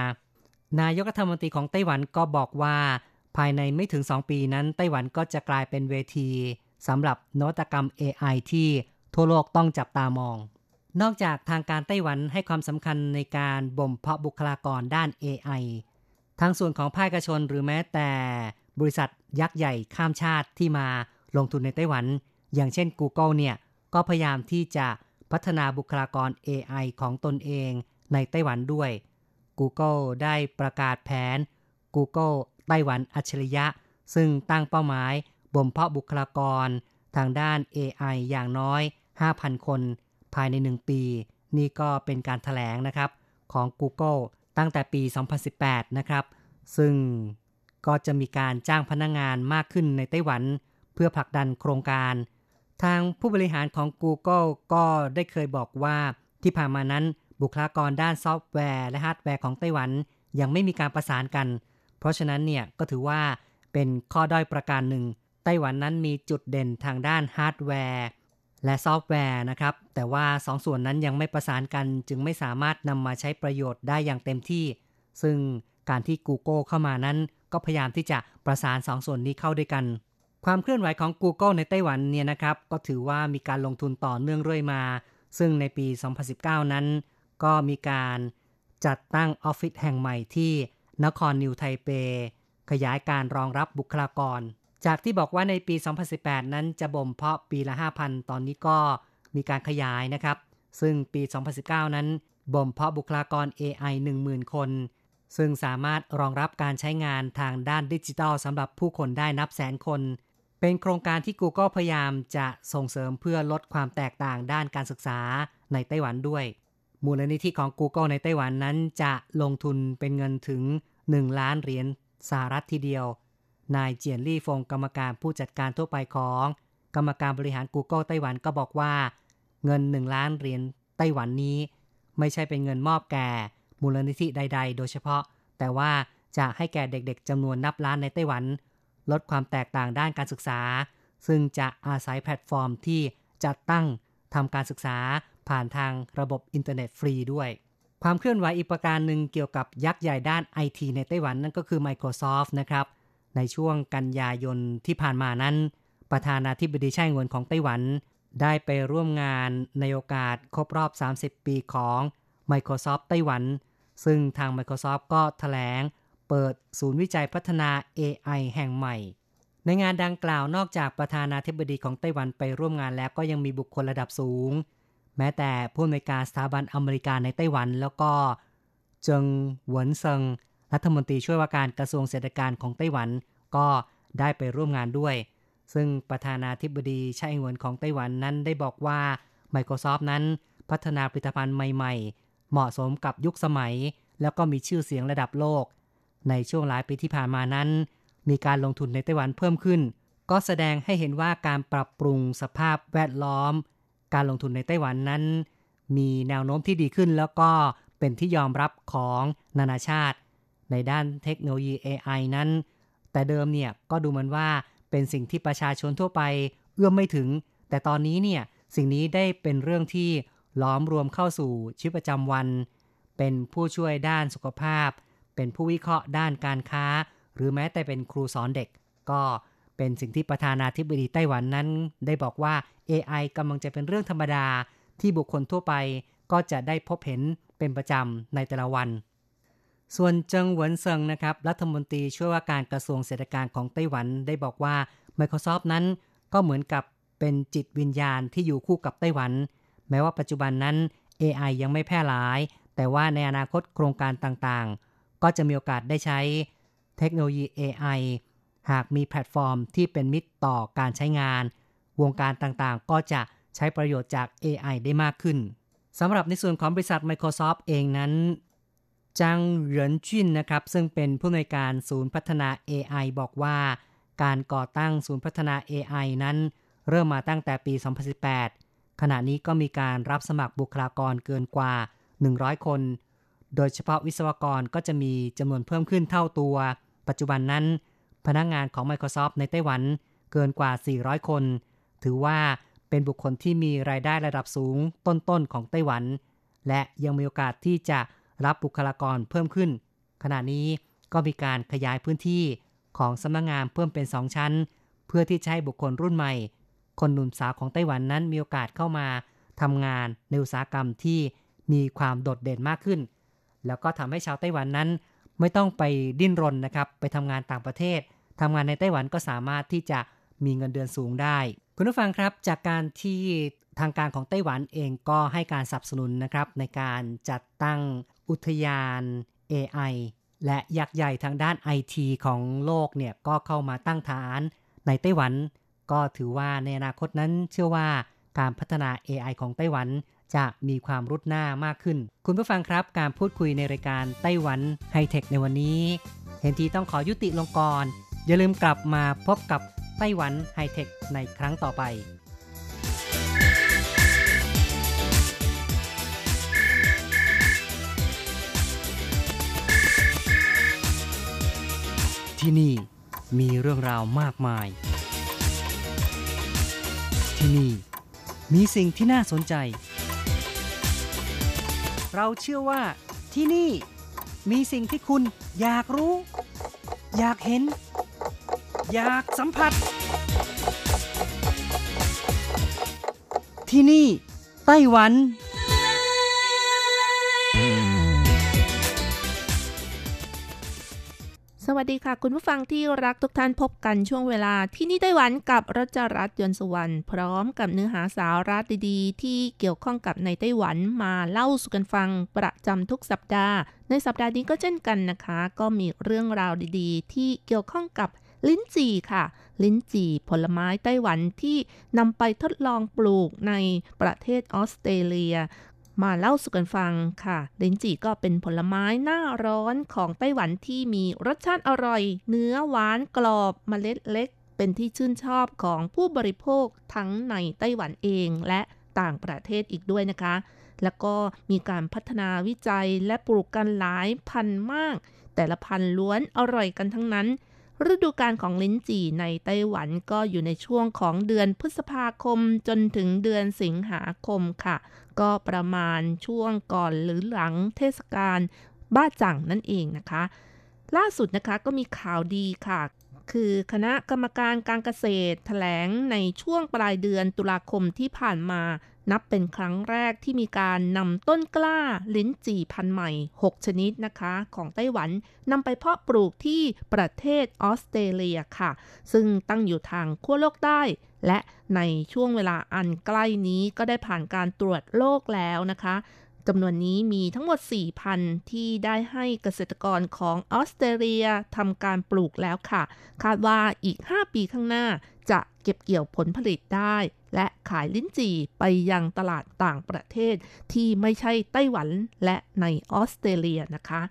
นายกรัฐมนตรีของไต้หวันก็บอกว่า ภายในไม่ถึง 2 ปีนั้น ไต้หวันก็จะกลายเป็นเวทีสำหรับนวัตกรรม AI ที่ทั่วโลกต้องจับตามอง นอกจากทางการไต้หวันให้ความสำคัญในการบ่มเพาะบุคลากรด้าน AI ทางส่วนของภาคเอกชนหรือแม้แต่บริษัทยักษ์ใหญ่ข้ามชาติที่มาลงทุนในไต้หวัน อย่างเช่น Google เนี่ย ก็พยายามที่จะพัฒนาบุคลากร AI ของตนเองในไต้หวันด้วย Google ได้ประกาศแผน Google ไต้หวันอัจฉริยะ ซึ่งตั้งเป้าหมายบ่มเพาะบุคลากร ทางด้าน AI อย่างน้อย 5,000 คน ภายใน 1 ปี นี่ก็เป็นการแถลงนะครับ ของ Google ตั้งแต่ปี 2018 นะครับ ซึ่งก็จะมีการจ้างพนักงานมากขึ้นในไต้หวัน เพื่อผลักดันโครงการ ทางผู้บริหารของ Google ก็ได้เคยบอกว่าที่ผ่านมานั้นบุคลากรด้านซอฟต์แวร์และฮาร์ดแวร์ของไต้หวัน ยังไม่มีการประสานกัน เพราะฉะนั้นเนี่ยก็ถือว่าเป็นข้อด้อยประการหนึ่ง ไต้หวันนั้นมีจุดเด่นทางด้านฮาร์ดแวร์และซอฟต์แวร์นะครับ แต่ว่าสองส่วนนั้นยังไม่ประสานกัน จึงไม่สามารถนำมาใช้ประโยชน์ได้อย่างเต็มที่ ซึ่งการที่ Google เข้ามานั้น ก็พยายามที่จะประสานสองส่วนนี้เข้าด้วยกัน ความเคลื่อนไหวของ Google ในไต้หวันเนี่ยนะครับ ก็ถือว่ามีการลงทุนต่อเนื่องเรื่อยมา ซึ่งในปี 2019 นั้น ก็มีการจัดตั้งออฟฟิศแห่งใหม่ที่นครนิวไทเป ขยายการรองรับบุคลากร จากที่บอกว่าในปี 2018 นั้นจะบ่มเพาะปีละ 5,000 ตอนนี้ก็มีการขยายนะครับ ซึ่งปี 2019 นั้นบ่มเพาะบุคลากร AI 10,000 คน ซึ่งสามารถรองรับการใช้งานทางด้านดิจิทัลสำหรับผู้คนได้นับแสนคน เป็นโครงการที่ Google พยายามจะส่งเสริมเพื่อลดความแตกต่างด้านการศึกษาในไต้หวันด้วย มูลนิธิของ Google ในไต้หวันนั้นจะลงทุนเป็นเงินถึง 1 ล้านเหรียญสหรัฐทีเดียว นายเจียนลี่ฟงกรรมการผู้จัดการทั่วไปของ กรรมการบริหาร Google ไต้หวันก็บอกว่า เงิน 1 ล้านเหรียญไต้หวันนี้ ไม่ใช่เป็นเงินมอบแก่ มูลนิธิใด ๆ โดยเฉพาะ แต่ว่าจะให้แก่เด็กๆจำนวนนับล้านในไต้หวัน ลดความแตกต่างด้านการศึกษา ซึ่งจะอาศัยแพลตฟอร์มที่จัดตั้งทำการศึกษาผ่านทางระบบอินเทอร์เน็ตฟรีด้วย ความเคลื่อนไหวอีกประการหนึ่งเกี่ยวกับยักษ์ใหญ่ด้านไอทีในไต้หวันนั่นก็คือ Microsoft นะครับ ในช่วงกันยายนที่ผ่านมานั้น ประธานาธิบดีไช่อิงเหวินของไต้หวัน ได้ไปร่วมงานในโอกาสครบรอบ 30 ปีของ Microsoft ไต้หวัน ซึ่งทาง Microsoft ก็แถลง เปิดศูนย์วิจัยพัฒนา AI แห่งใหม่ ในงานดังกล่าวนอกจากประธานาธิบดีของไต้หวันไปร่วมงานแล้วก็ยังมีบุคคลระดับสูง แม้แต่ผู้อำนวยการสถาบันอเมริกาในไต้หวันแล้วก็เจิงหวนเซิงรัฐมนตรีช่วยว่าการกระทรวงเศรษฐกิจของไต้หวัน ก็ได้ไปร่วมงานด้วย ซึ่งประธานาธิบดีไช่อิงเหวินของไต้หวันนั้นได้บอกว่า Microsoft นั้นพัฒนาผลิตภัณฑ์ใหม่ ๆ เหมาะสมกับยุคสมัย แล้วก็มีชื่อเสียงระดับโลก ในช่วงหลายปีที่ผ่านมานั้น มีการลงทุนในไต้หวันเพิ่มขึ้น ก็แสดงให้เห็นว่าการปรับปรุงสภาพแวดล้อม การลงทุนในไต้หวันนั้น มีแนวโน้มที่ดีขึ้นแล้วก็เป็นที่ยอมรับของนานาชาติ ในด้านเทคโนโลยี AI นั้น แต่เดิมเนี่ยก็ดูเหมือนว่าเป็นสิ่งที่ประชาชนทั่วไปเอื้อมไม่ถึง แต่ตอนนี้เนี่ยสิ่งนี้ได้เป็นเรื่องที่ล้อมรวมเข้าสู่ชีวิตประจำวัน เป็นผู้ช่วยด้านสุขภาพ เป็นผู้วิเคราะห์ด้านการค้า หรือแม้แต่เป็นครูสอนเด็ก ก็เป็นสิ่งที่ประธานาธิบดีไต้หวันนั้น ได้บอกว่า AI กำลังจะเป็นเรื่องธรรมดา ที่บุคคลทั่วไปก็จะได้พบเห็นเป็นประจำในแต่ละวัน ส่วนเจิงหวนเซิงนะครับ รัฐมนตรีช่วยว่าการกระทรวงเศรษฐกิจของไต้หวันได้บอกว่า Microsoft นั้นก็เหมือนกับเป็นจิตวิญญาณที่อยู่คู่กับไต้หวัน แม้ว่าปัจจุบันนั้น AI ยังไม่แพร่หลาย แต่ว่าในอนาคตโครงการต่างๆ ก็จะมีโอกาสได้ใช้เทคโนโลยี AI หากมีแพลตฟอร์มที่เป็นมิตรต่อการใช้งาน วงการต่างๆ ก็จะใช้ประโยชน์จาก AI ได้มากขึ้นสำหรับในส่วนของบริษัท Microsoft เองนั้นจังเหรินจินนะครับ ซึ่งเป็นผู้อำนวยการศูนย์พัฒนา AI บอกว่า การก่อตั้งศูนย์พัฒนา AI นั้น เริ่มมาตั้งแต่ปี 2018 ขณะนี้ก็มีการรับสมัครบุคลากรเกินกว่า 100 คน โดยเฉพาะวิศวกรก็จะมีจำนวนเพิ่มขึ้นเท่าตัว ปัจจุบันนั้น พนักงงานของ Microsoft ในไต้หวันเกินกว่า 400 คน ถือว่าเป็นบุคคลที่มีรายได้ระดับสูงต้นๆของไต้หวัน และยังมีโอกาสที่จะรับบุคลากรเพิ่มขึ้น ขณะนี้ก็มีการขยายพื้นที่ของสำนักงงานเพิ่มเป็น 2 ชั้น เพื่อที่จะให้บุคคลรุ่นใหม่ คนหนุ่มสาวของไต้หวันนั้นมีโอกาสเข้ามาทำงานในอุตสาหกรรมที่มีความโดดเด่นมากขึ้น แล้วก็ทำให้ชาวไต้หวันนั้น ไม่ต้องไปดิ้นรนนะครับ ไปทำงานต่างประเทศทำงานในไต้หวันก็สามารถที่จะมีเงินเดือนสูงได้ คุณผู้ฟังครับ จากการที่ทางการของไต้หวันเองก็ให้การสนับสนุนนะครับ ในการจัดตั้งอุทยาน AI และยักษ์ใหญ่ทางด้านไอทีของโลกเนี่ยก็เข้ามาตั้งฐานในไต้หวัน ก็ถือว่าในอนาคตนั้นเชื่อว่าการพัฒนา AI ของไต้หวัน จะมีความรุดหน้ามากขึ้น คุณผู้ฟังครับการพูดคุยในรายการไต้หวันไฮเทคในวันนี้ เห็นทีต้องขอยุติลงก่อน อย่าลืมกลับมาพบกับไต้หวันไฮเทคในครั้งต่อไปที่นี่มีเรื่องราวมากมาย ที่นี่มีสิ่งที่น่าสนใจ เราเชื่อว่าที่นี่มีสิ่งที่คุณอยากรู้ อยากเห็น อยากสัมผัส ที่นี่ ไต้หวัน วัสดีค่ะ คุณผู้ฟังที่รักทุกท่านพบกันช่วงเวลาที่นี่ไต้หวันกับรัชรัตน์ยนสุวรรณพร้อมกับเนื้อหาสาระดีๆ ที่เกี่ยวข้องกับในไต้หวันมาเล่าสู่กันฟังประจำทุกสัปดาห์ ในสัปดาห์นี้ก็เช่นกันนะคะ ก็มีเรื่องราวดีๆ ที่เกี่ยวข้องกับลิ้นจี่ค่ะ ลิ้นจี่ผลไม้ไต้หวันที่นำไปทดลองปลูกในประเทศออสเตรเลีย มาเล่าสู่กันฟังค่ะ ลิ้นจี่ก็เป็นผลไม้หน้าร้อนของไต้หวันที่มีรสชาติอร่อย เนื้อหวานกรอบเมล็ดเล็ก เป็นที่ชื่นชอบของผู้บริโภคทั้งในไต้หวันเองและต่างประเทศอีกด้วยนะคะ แล้วก็มีการพัฒนาวิจัยและปลูกกันหลายพันมาก แต่ละพันล้วนอร่อยกันทั้งนั้น ฤดูกาลของลิ้นจี่ในไต้หวันก็อยู่ในช่วงของเดือนพฤษภาคมจนถึงเดือนสิงหาคมค่ะ ก็ประมาณช่วงก่อนหรือหลังเทศกาลบ้าจังนั่นเองนะคะ ล่าสุดนะคะก็มีข่าวดีค่ะ คือคณะกรรมการการเกษตรแถลงในช่วงปลายเดือนตุลาคมที่ผ่านมา นับเป็นครั้งแรกที่มีการนำต้นกล้าลิ้นจี่พันธุ์ใหม่ 6 ชนิดนะคะ ของไต้หวันนำไปเพาะปลูกที่ประเทศออสเตรเลียค่ะ ซึ่งตั้งอยู่ทางขั้วโลกใต้ และในช่วงเวลาอันใกล้นี้ก็ได้ผ่านการตรวจโรคแล้วนะคะจำนวนนี้มีทั้งหมด 4,000 ที่ได้ให้เกษตรกรของออสเตรเลียทำการปลูกแล้วค่ะ คาดว่าอีก 5 ปีข้างหน้า เก็บเกี่ยวผลผลิตได้ และขายลิ้นจี่ไปยังตลาดต่างประเทศ ที่ไม่ใช่ไต้หวันและในออสเตรเลียนะคะ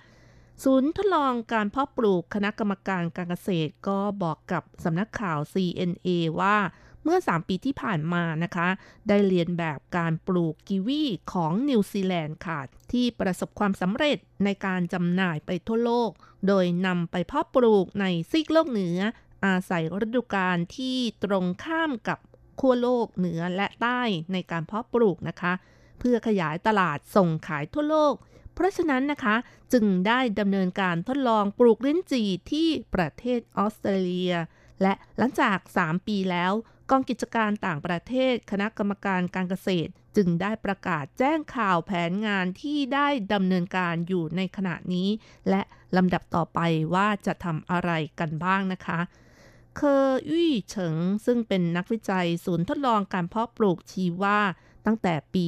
ศูนย์ทดลองการเพาะปลูกคณะกรรมการการเกษตรก็บอกกับสำนักข่าว CNA ว่าเมื่อ 3 ปีที่ผ่านมานะคะ ได้เรียนแบบการปลูกกีวีของนิวซีแลนด์ค่ะ ที่ประสบความสำเร็จในการจำหน่ายไปทั่วโลก โดยนำไปเพาะปลูกในซีกโลกเหนือ อาศัยฤดูกาลที่ตรงข้ามกับขั้วโลกเหนือและใต้ในการเพาะปลูกนะคะ เพื่อขยายตลาดส่งขายทั่วโลก เพราะฉะนั้นนะคะจึงได้ดำเนินการทดลองปลูกลิ้นจี่ที่ประเทศออสเตรเลีย และหลังจาก 3 ปีแล้ว กองกิจการต่างประเทศคณะกรรมการการเกษตร จึงได้ประกาศแจ้งข่าวแผนงานที่ได้ดำเนินการอยู่ในขณะนี้ และลำดับต่อไปว่าจะทำอะไรกันบ้างนะคะ เคอยี่เฉิง ซึ่งเป็นนักวิจัยศูนย์ทดลองการเพาะปลูกชีว่าตั้งแต่ปี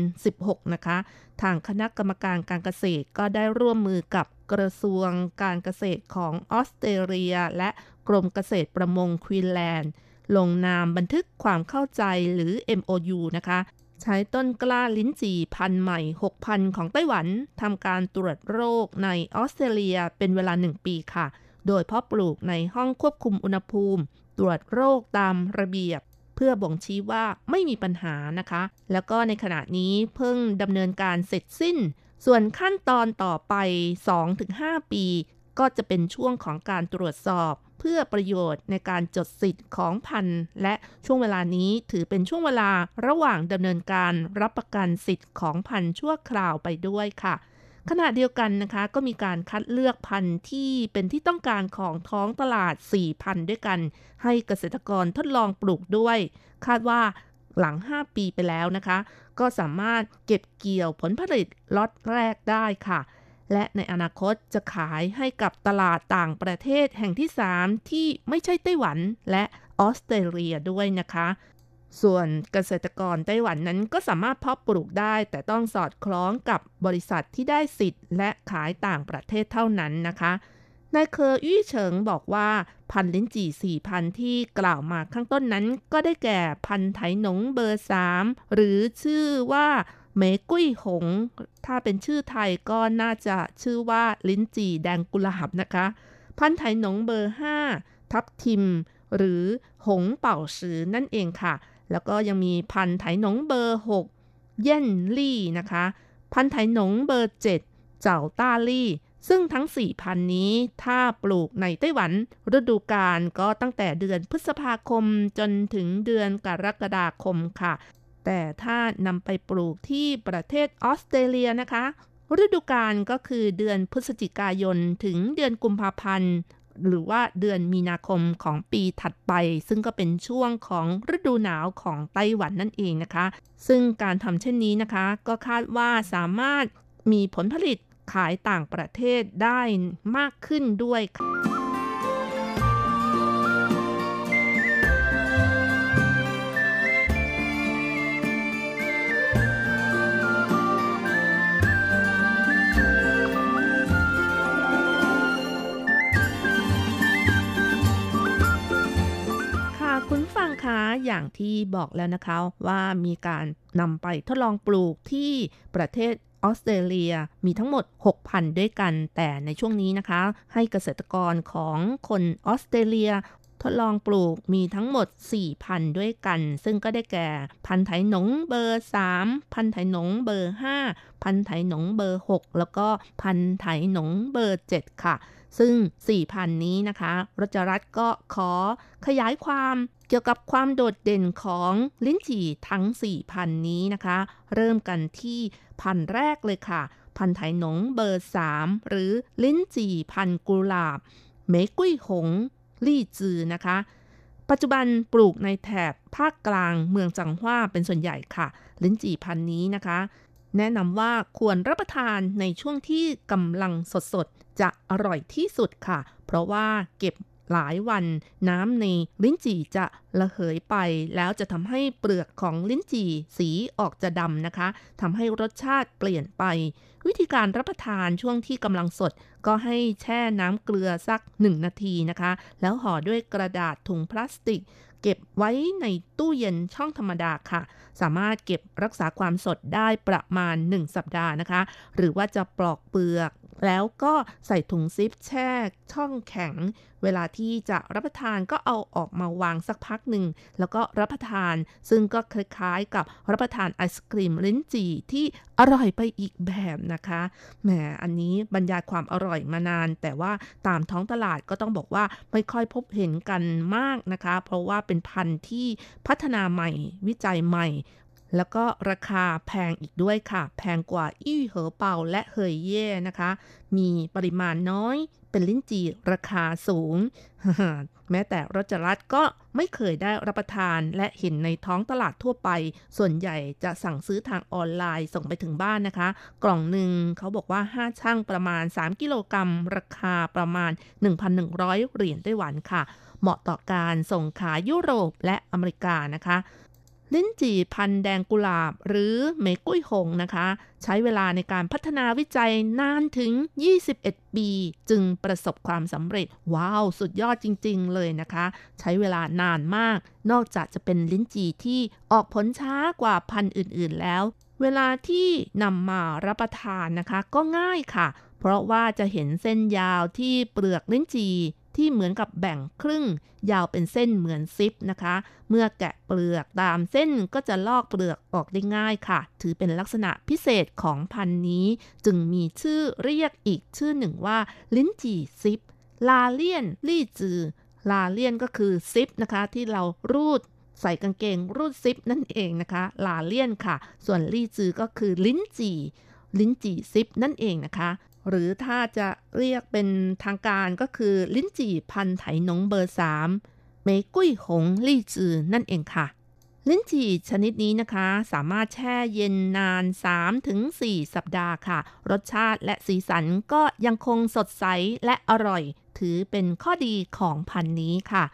2016 นะคะ ทางคณะกรรมการการเกษตรก็ได้ร่วมมือกับกระทรวงการเกษตรของออสเตรเลีย และกรมเกษตรประมงควีนแลนด์ ลงนามบันทึกความเข้าใจหรือ MOU นะคะ ใช้ต้นกล้าลิ้นจี่พันธุ์ใหม่ 6,000 ของไต้หวันทำการตรวจโรคในออสเตรเลียเป็นเวลา 1 ปีค่ะ โดยเพาะปลูกในห้องควบคุมอุณหภูมิ ตรวจโรคตามระเบียบ เพื่อบ่งชี้ว่าไม่มีปัญหานะคะ แล้วก็ในขณะนี้เพิ่งดำเนินการเสร็จสิ้น ส่วนขั้นตอนต่อไป 2-5 ปี ก็จะเป็นช่วงของการตรวจสอบ เพื่อประโยชน์ในการจดสิทธิ์ของพันธุ์ และช่วงเวลานี้ถือเป็นช่วงเวลาระหว่างดำเนินการรับประกันสิทธิ์ของพันธุ์ชั่วคราวไปด้วยค่ะ ขณะเดียวกันนะคะก็มีการคัดเลือกพันธุ์ที่เป็นที่ต้องการของท้องตลาด 4 พันธุ์ด้วยกัน ให้เกษตรกรทดลองปลูกด้วย คาดว่าหลัง 5 ปีไปแล้วนะคะ ก็สามารถเก็บเกี่ยวผลผลิตล็อตแรกได้ค่ะ และในอนาคตจะขายให้กับตลาดต่างประเทศแห่งที่ 3 ที่ไม่ใช่ไต้หวันและออสเตรเลียด้วยนะคะ ส่วนเกษตรกรไต้หวันนั้นก็สามารถเพาะปลูกได้ แต่ต้องสอดคล้องกับบริษัทที่ได้สิทธิ์ และขายต่างประเทศเท่านั้นนะคะนายเคออี้เฉิงบอกว่าพันลิ้นจี่สี่พันที่กล่าวมาข้างต้นนั้นก็ได้แก่พันไถหนงเบอร์สามหรือชื่อว่าเมกุ้ยหง ถ้าเป็นชื่อไทยก็น่าจะชื่อว่าลิ้นจี่แดงกุหลาบนะคะ พันไถหนงเบอร์ห้าทับทิม หรือหงเป่าสือนั่นเองค่ะ แล้วก็ยังมีพันไถหนงเบอร์หกเย่นลี่นะคะ พันไถหนงเบอร์เจ็ดเจ้าต้าลี่ ซึ่งทั้ง 4 พันนี้ถ้าปลูกในไต้หวัน ฤดูกาลก็ตั้งแต่เดือนพฤษภาคมจนถึงเดือนกรกฎาคมค่ะ แต่ถ้านำไปปลูกที่ประเทศออสเตรเลียนะคะฤดูกาลก็คือเดือนพฤศจิกายนถึงเดือนกุมภาพันธ์ หรือว่าเดือนมีนาคมของปีถัดไป ซึ่งก็เป็นช่วงของฤดูหนาวของไต้หวันนั่นเองนะคะ ซึ่งการทำเช่นนี้นะคะ ก็คาดว่าสามารถมีผลผลิตขายต่างประเทศได้มากขึ้นด้วยค่ะ คุณฟังคะ อย่างที่บอกแล้วนะคะว่ามีการนำไปทดลองปลูกที่ประเทศออสเตรเลียมีทั้งหมด 6,000 ด้วยกัน แต่ในช่วงนี้นะคะ ให้เกษตรกรของคนออสเตรเลียทดลองปลูกมีทั้งหมด 4,000 ด้วยกัน ซึ่งก็ได้แก่ พันธุ์ไถหนงเบอร์ 3 พันธุ์ไถหนงเบอร์ 5 พันธุ์ไถหนงเบอร์ 6 แล้วก็พันธุ์ไถหนงเบอร์ 7 ค่ะ ซึ่ง 4,000 นี้นะคะรัชรัฐก็ขอขยายความ เกี่ยวกับความโดดเด่นของลิ้นจี่ทั้ง4,000นี้นะคะ เริ่มกันที่พันแรกเลยค่ะ พันไถหนงเบอร์ 3 หรือลิ้นจี่พันกุหลาบเมกุ้ยหง ลี่จือนะคะ ปัจจุบันปลูกในแถบภาคกลางเมืองจังหว้าเป็นส่วนใหญ่ค่ะ ลิ้นจี่พันนี้นะคะ แนะนำว่าควรรับประทานในช่วงที่กำลังสดๆจะอร่อยที่สุดค่ะ เพราะว่าเก็บ หลายวันน้ำในลิ้นจี่จะระเหยไป แล้วจะทำให้เปลือกของลิ้นจี่สีออกจะดำนะคะทำให้รสชาติเปลี่ยนไป วิธีการรับประทานช่วงที่กำลังสด ก็ให้แช่น้ำเกลือสัก 1 นาทีนะคะ แล้วห่อด้วยกระดาษถุงพลาสติก เก็บไว้ในตู้เย็นช่องธรรมดาค่ะ สามารถเก็บรักษาความสดได้ประมาณ 1 สัปดาห์นะคะ หรือว่าจะปลอกเปลือก แล้วก็ใส่ถุงซิปแช่ช่องแข็ง เวลาที่จะรับประทานก็เอาออกมาวางสักพักหนึ่ง แล้วก็รับประทาน ซึ่งก็คล้ายๆกับรับประทานไอศครีมลิ้นจี่ที่อร่อยไปอีกแบบนะคะ แหม อันนี้บรรยายความอร่อยมานาน แต่ว่าตามท้องตลาดก็ต้องบอกว่าไม่ค่อยพบเห็นกันมากนะคะ เพราะว่าเป็นพันธุ์ที่พัฒนาใหม่วิจัยใหม่ แล้วก็ราคาแพงอีกด้วยค่ะ แพงกว่าอี้เหอเป่าและเฮยเย่นะคะ มีปริมาณน้อยเป็นลิ้นจี่ราคาสูง แม้แต่รจรัตก็ไม่เคยได้รับประทานและเห็นในท้องตลาดทั่วไป ส่วนใหญ่จะสั่งซื้อทางออนไลน์ส่งไปถึงบ้านนะคะ กล่องหนึ่งเขาบอกว่า 5ช่างประมาณ 3 กิโลกรัม ราคาประมาณ 1,100 เหรียญไต้หวันค่ะ เหมาะต่อการส่งขายยุโรปและอเมริกานะคะ ลิ้นจี่พันแดงกุหลาบ หรือเมกุ้ยหงนะคะ ใช้เวลาในการพัฒนาวิจัยนานถึง 21 ปี จึงประสบความสำเร็จ ว้าว สุดยอดจริง ๆ เลยนะคะ ใช้เวลานานมาก นอกจากจะเป็นลิ้นจี่ที่ออกผลช้ากว่าพันธุ์อื่น ๆ แล้ว เวลาที่นำมารับประทานนะคะ ก็ง่ายค่ะ เพราะว่าจะเห็นเส้นยาวที่เปลือกลิ้นจี่ ที่เหมือนกับแบ่งครึ่ง ยาวเป็นเส้นเหมือนซิปนะคะ เมื่อแกะเปลือกตามเส้นก็จะลอกเปลือกออกได้ง่ายค่ะ ถือเป็นลักษณะพิเศษของพันธุ์นี้ จึงมีชื่อเรียกอีกชื่อหนึ่งว่า ลิ้นจี่ซิป ลาเลียน ลี่จือ ลาเลียนก็คือซิปนะคะ ที่เรารูดใส่กางเกงรูดซิปนั่นเองนะคะ ลาเลียนค่ะ ส่วนลี่จือก็คือลิ้นจี่ลิ้นจี่ซิปนั่นเองนะคะ หรือถ้าจะเรียกเป็นทางการก็คือลิ้นจี่พันไถหนงเบอร์สามเมกุ้ยหงลี่จือนั่นเองค่ะ ลิ้นจี่ชนิดนี้นะคะ สามารถแช่เย็นนาน 3-4 สัปดาห์ค่ะ รสชาติและสีสันก็ยังคงสดใสและอร่อย ถือเป็นข้อดีของพันนี้ค่ะ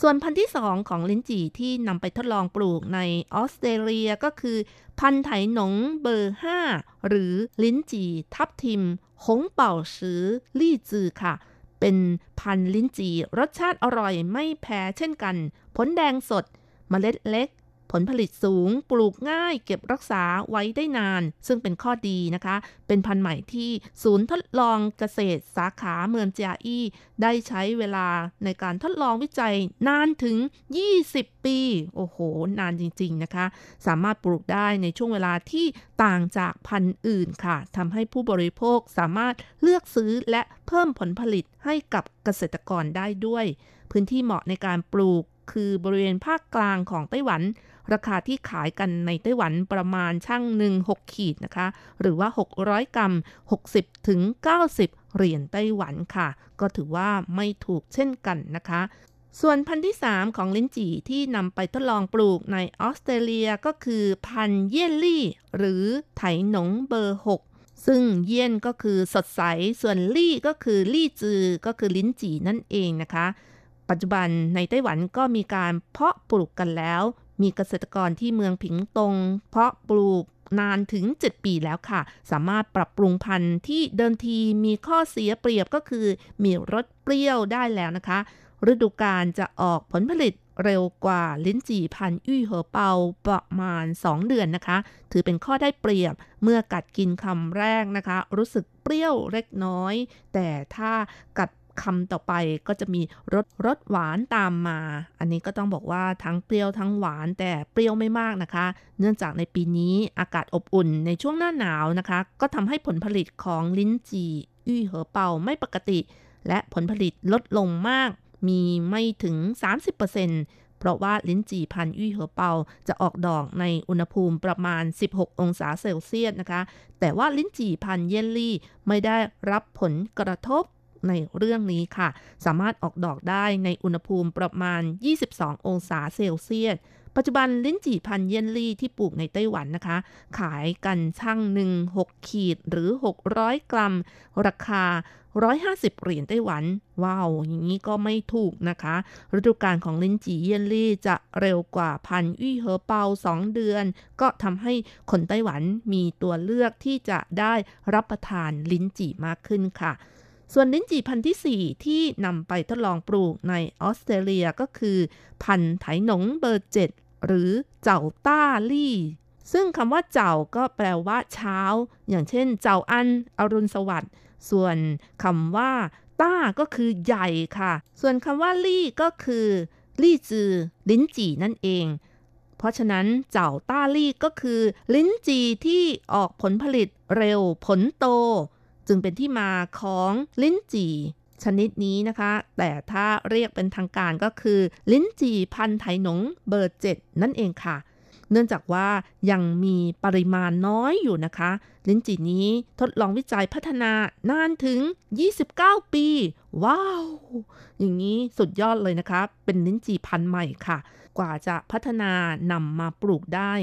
ส่วนพันธุ์ที่สองของลิ้นจี่ที่นำไปทดลองปลูกในออสเตรเลียก็คือ พันธุ์ไถหนงเบอร์ 5 หรือลิ้นจี่ทับทิม หงเป่าซือลี่จือค่ะ เป็นพันธุ์ลิ้นจี่รสชาติอร่อยไม่แพ้เช่นกัน ผลแดงสดเมล็ดเล็ก ผลผลิตสูง ปลูกง่ายเก็บรักษาไว้ได้นาน ซึ่งเป็นข้อดีนะคะ เป็นพันธุ์ใหม่ที่ศูนย์ทดลองเกษตรสาขาเมืองเจียอี้ ได้ใช้เวลาในการทดลองวิจัยนานถึง 20 ปี โอ้โห นานจริง ๆ นะคะ สามารถปลูกได้ในช่วงเวลาที่ต่างจากพันธุ์อื่นค่ะทำให้ผู้บริโภคสามารถเลือกซื้อและเพิ่มผลผลิตให้กับเกษตรกรได้ด้วย พื้นที่เหมาะในการปลูกคือบริเวณภาคกลางของไต้หวัน ราคาที่ขายกันในไต้หวันประมาณช่างหนึ่ง6ขีดนะคะ หรือว่า 600 กรัม 60ถึง90 เหรียญไต้หวันค่ะ ก็ถือว่าไม่ถูกเช่นกันนะคะส่วนพันธุ์ที่ 3 ของลิ้นจี่ที่นำไปทดลองปลูกในออสเตรเลียก็คือพันธุ์เยลลี่ หรือไถหนงเบอร์ 6 ซึ่งเยี่ยนก็คือสดใส ส่วนลี่ก็คือลี่จือ ก็คือลิ้นจี่นั่นเองนะคะ ปัจจุบันในไต้หวันก็มีการเพาะปลูกกันแล้ว มีเกษตรกรที่เมืองผิงตง เพาะปลูกนานถึง 7 ปีแล้วค่ะ สามารถปรับปรุงพันธุ์ที่เดิมทีมีข้อเสียเปรียบก็คือ มีรสเปรี้ยวได้แล้วนะคะ ฤดูกาลจะออกผลผลิตเร็วกว่าลิ้นจี่พันธุ์อี้เหอเปาประมาณ 2 เดือนนะคะ ถือเป็นข้อได้เปรียบเมื่อกัดกินคำแรกนะคะ รู้สึกเปรี้ยวเล็กน้อย แต่ถ้ากัด คำต่อไปก็จะมีรสรสหวานตามมา อันนี้ก็ต้องบอกว่าทั้งเปรี้ยวทั้งหวานแต่เปรี้ยวไม่มากนะคะ เนื่องจากในปีนี้อากาศอบอุ่นในช่วงหน้าหนาวนะคะ ก็ทำให้ผลผลิตของลิ้นจี่อี้เหอเป่าไม่ปกติ และผลผลิตลดลงมาก มีไม่ถึง 30%เพราะว่าลิ้นจี่พันธุ์อี้เหอเปาจะออกดอกในอุณหภูมิประมาณ 16 องศาเซลเซียสนะคะ แต่ว่าลิ้นจี่พันเยลลี่ไม่ได้รับผลกระทบ ในเรื่องนี้ค่ะ สามารถออกดอกได้ในอุณหภูมิประมาณ 22 องศาเซลเซียส ปัจจุบันลิ้นจี่พันเยนลี่ที่ปลูกในไต้หวันนะคะ ขายกันช่างหนึ่ง6ขีดหรือ 600 กรัม ราคา 150 เหรียญไต้หวัน ว้าว อย่างนี้ก็ไม่ถูกนะคะ ฤดูกาลของลิ้นจี่เยนลี่จะเร็วกว่าพันอี้เหอเปา 2 เดือน ก็ทำให้คนไต้หวันมีตัวเลือกที่จะได้รับประทานลิ้นจี่มากขึ้นค่ะ ส่วนลิ้นจี่พันธุ์ที่ 4 ที่นำไปทดลองปลูกในออสเตรเลียก็คือ พันธุ์ไถหนงเบอร์เจ็ดหรือเจ้าต้าลี่ ซึ่งคำว่าเจ้าก็แปลว่าเช้า อย่างเช่น เจ้าอัน อรุณสวัสดิ์ส่วนคำว่า ต้าก็คือใหญ่ค่ะ ส่วนคำว่าลี่ก็คือ ลี่จือ ลิ้นจี่นั่นเอง เพราะฉะนั้นเจ้าต้าลี่ก็คือ ลิ้นจี่ที่ออกผลผลิตเร็วผลโต จึงเป็นที่มาของลิ้นจี่ชนิดนี้นะคะ แต่ถ้าเรียกเป็นทางการก็คือ ลิ้นจี่พันไถหนงเบอร์เจ็ดนั่นเองค่ะ เนื่องจากว่ายังมีปริมาณน้อยอยู่นะคะ ลิ้นจี่นี้ทดลองวิจัยพัฒนานานถึง 29 ปี ว้าว อย่างนี้สุดยอดเลยนะคะ เป็นลิ้นจี่พันธุ์ใหม่ค่ะ กว่าจะพัฒนานำมาปลูกได้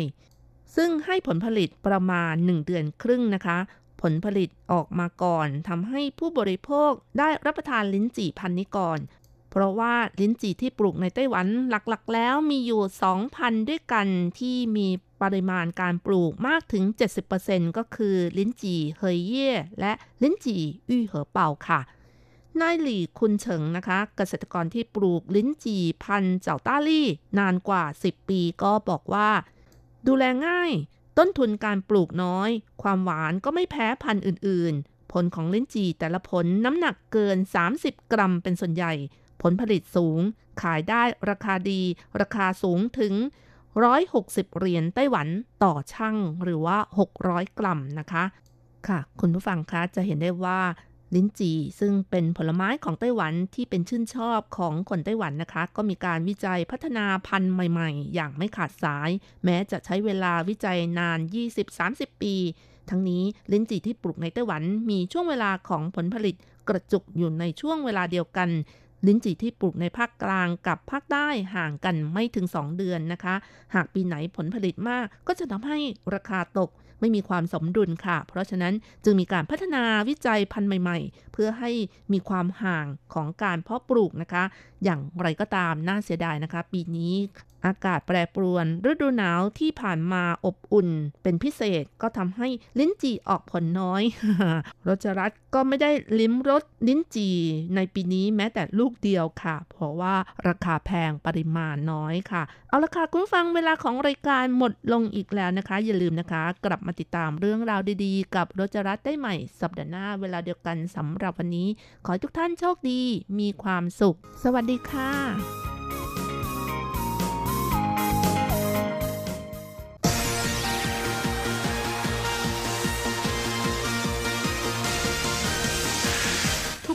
ซึ่งให้ผลผลิตประมาณ 1 เดือนครึ่งนะคะ ลผลิตออกมาก่อนทำให้ผู้บริโภคได้รับประทานลิ้นจี่พันนี้ก่อน เพราะว่าลิ้นจี่ที่ปลูกในไต้หวันหลักๆ แล้วมีอยู่ 2,000 ด้วยกันที่มีปริมาณการปลูกมากถึง 70%ก็คือลิ้นจี่เฮยเย่และลิ้นจี่อี้เหอเป่าค่ะนายหลี่คุณเฉิงนะคะ เกษตรกรที่ปลูกลิ้นจี่พันเจ้าต้าลี่ นานกว่า 10 ปีก็บอกว่า ดูแลง่าย ต้นทุนการปลูกน้อย ความหวานก็ไม่แพ้พันธุ์อื่น ๆ ผลของลิ้นจี่แต่ละผลน้ำหนักเกิน 30 กรัมเป็นส่วนใหญ่ ผลผลิตสูง ขายได้ราคาดี ราคาสูงถึง 160 เหรียญไต้หวันต่อช่างหรือว่า 600 กรัมนะคะ ค่ะ คุณผู้ฟังคะจะเห็นได้ว่า ลิ้นจี่ซึ่งเป็นผลไม้ของไต้หวันที่เป็นชื่นชอบของคนไต้หวันนะคะ ก็มีการวิจัยพัฒนาพันธุ์ใหม่ๆ อย่างไม่ขาดสาย แม้จะใช้เวลาวิจัยนาน 20-30 ปี ทั้งนี้ลิ้นจี่ที่ปลูกในไต้หวันมีช่วงเวลาของผลผลิตกระจุกอยู่ในช่วงเวลาเดียวกัน ลิ้นจี่ที่ปลูกในภาคกลางกับภาคใต้ห่างกันไม่ถึง 2 เดือนนะคะ หากปีไหนผลผลิตมากก็จะทำให้ราคาตก ไม่มีความสมดุลค่ะ เพราะฉะนั้นจึงมีการพัฒนาวิจัยพันธุ์ใหม่ ๆ เพื่อให้มีความห่างของการเพาะปลูกนะคะ อย่างไรก็ตามน่าเสียดายนะคะ ปีนี้ อากาศแปรปรวน ฤดูหนาวที่ผ่านมาอบอุ่น เป็นพิเศษก็ทำให้ลิ้นจี่ออกผลน้อยรจรัตก็ไม่ได้ลิ้มรสลิ้นจี่ในปีนี้แม้แต่ลูกเดียวค่ะ เพราะว่าราคาแพงปริมาณน้อยค่ะ เอาละค่ะคุณฟังเวลาของรายการหมดลงอีกแล้วนะคะ อย่าลืมนะคะ กลับมาติดตามเรื่องราวดีๆ กับรจรัตได้ใหม่ สัปดาห์หน้าเวลาเดียวกันสำหรับวันนี้ ขอทุกท่านโชคดี มีความสุข สวัสดีค่ะ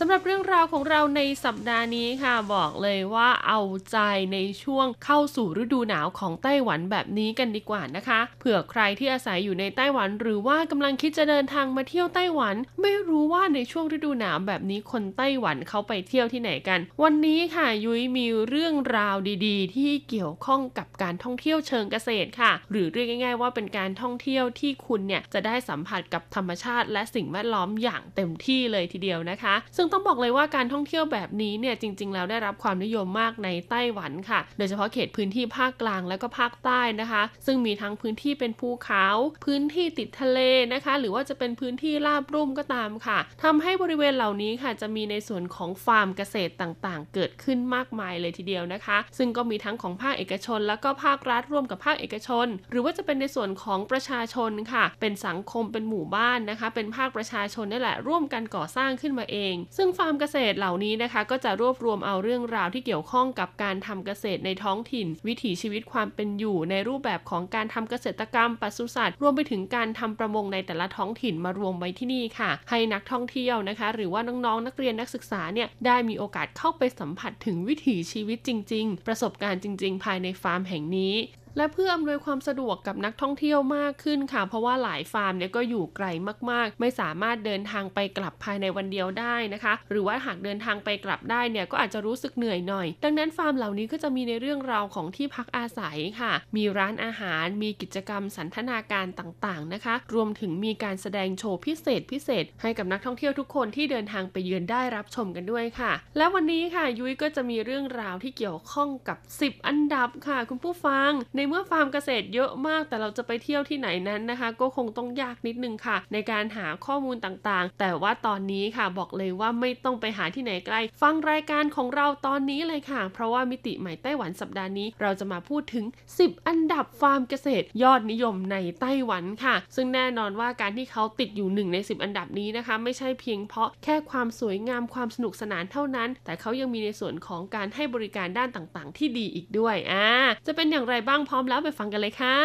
สำหรับเรื่องราวของเราในสัปดาห์นี้ค่ะ บอกเลยว่าเอาใจในช่วงเข้าสู่ฤดูหนาวของไต้หวันแบบนี้กันดีกว่านะคะ เผื่อใครที่อาศัยอยู่ในไต้หวัน หรือว่ากำลังคิดจะเดินทางมาเที่ยวไต้หวัน ไม่รู้ว่าในช่วงฤดูหนาวแบบนี้คนไต้หวันเขาไปเที่ยวที่ไหนกัน วันนี้ค่ะยุ้ยมีเรื่องราวดีๆ ที่เกี่ยวข้องกับการท่องเที่ยวเชิงเกษตรค่ะ หรือเรียกง่าย ๆ ว่าเป็นการท่องเที่ยวที่คุณเนี่ยจะได้สัมผัสกับธรรมชาติ และสิ่งแวดล้อมอย่างเต็มที่เลยทีเดียวนะคะ ซึ่งต้องบอกเลยว่าการท่องเที่ยวแบบนี้เนี่ยจริง ๆ แล้วได้รับความนิยมมากในไต้หวันค่ะ โดยเฉพาะเขตพื้นที่ภาคกลางและก็ภาคใต้นะคะ ซึ่งมีทั้งพื้นที่เป็นภูเขา พื้นที่ติดทะเลนะคะ หรือว่าจะเป็นพื้นที่ราบรุ่มก็ตามค่ะทำให้บริเวณเหล่านี้ค่ะ จะมีในส่วนของฟาร์มเกษตรต่างๆ เกิดขึ้นมากมายเลยทีเดียวนะคะ ซึ่งก็มีทั้งของภาคเอกชน แล้วก็ภาครัฐร่วมกับภาคเอกชน หรือว่าจะเป็นในส่วนของประชาชนค่ะ เป็นสังคมเป็นหมู่บ้านนะคะ เป็นภาคประชาชนนี่แหละร่วมกันก่อสร้างขึ้นมาเองซึ่งฟาร์มเกษตรเหล่านี้นะคะ ก็จะรวบรวมเอาเรื่องราวที่เกี่ยวข้องกับการทำเกษตรในท้องถิ่น วิถีชีวิตความเป็นอยู่ในรูปแบบของการทำเกษตรกรรมปศุสัตว์รวมไปถึงการทำประมงในแต่ละท้องถิ่นมารวมไว้ที่นี่ค่ะ ให้นักท่องเที่ยวนะคะ หรือว่าน้องๆนักเรียนนักศึกษาเนี่ยได้มีโอกาสเข้าไปสัมผัสถึงวิถีชีวิตจริง ๆ ประสบการณ์จริง ๆ ภายในฟาร์มแห่งนี้ และเพื่ออำนวยความสะดวกกับนักท่องเที่ยวมากขึ้นค่ะ เพราะว่าหลายฟาร์มเนี่ยก็อยู่ไกลมากๆ ไม่สามารถเดินทางไปกลับภายในวันเดียวได้นะคะ หรือว่าหากเดินทางไปกลับได้เนี่ยก็อาจจะรู้สึกเหนื่อยหน่อย ดังนั้นฟาร์มเหล่านี้ก็จะมีในเรื่องราวของที่พักอาศัยค่ะ มีร้านอาหาร มีกิจกรรมสันทนาการต่างๆนะคะ รวมถึงมีการแสดงโชว์พิเศษพิเศษ ให้กับนักท่องเที่ยวทุกคนที่เดินทางไปเยือนได้รับชมกันด้วยค่ะ และวันนี้ค่ะยุ้ยก็จะมีเรื่องราวที่เกี่ยวข้องกับ 10 อันดับค่ะ คุณผู้ฟังในเมื่อฟาร์มเกษตรเยอะมากแต่เราจะไปเที่ยวที่ไหนนั้นนะคะ ก็คงต้องยากนิดนึงค่ะ ในการหาข้อมูลต่างๆ แต่ว่าตอนนี้ค่ะบอกเลยว่าไม่ต้องไปหาที่ไหนไกล ฟังรายการของเราตอนนี้เลยค่ะ เพราะว่ามิติใหม่ไต้หวันสัปดาห์นี้ เราจะมาพูดถึง 10 อันดับฟาร์มเกษตร ยอดนิยมในไต้หวันค่ะ ซึ่งแน่นอนว่าการที่เขาติดอยู่หนึ่งใน 10 อันดับนี้นะคะ ไม่ใช่เพียงเพราะแค่ความสวยงามความสนุกสนานเท่านั้น แต่เขายังมีในส่วนของการให้บริการด้านต่างๆ ที่ดีอีกด้วยอ่าจะเป็นอย่างไรบ้างพร้อมแล้วไปฟังกันเลยค่ะ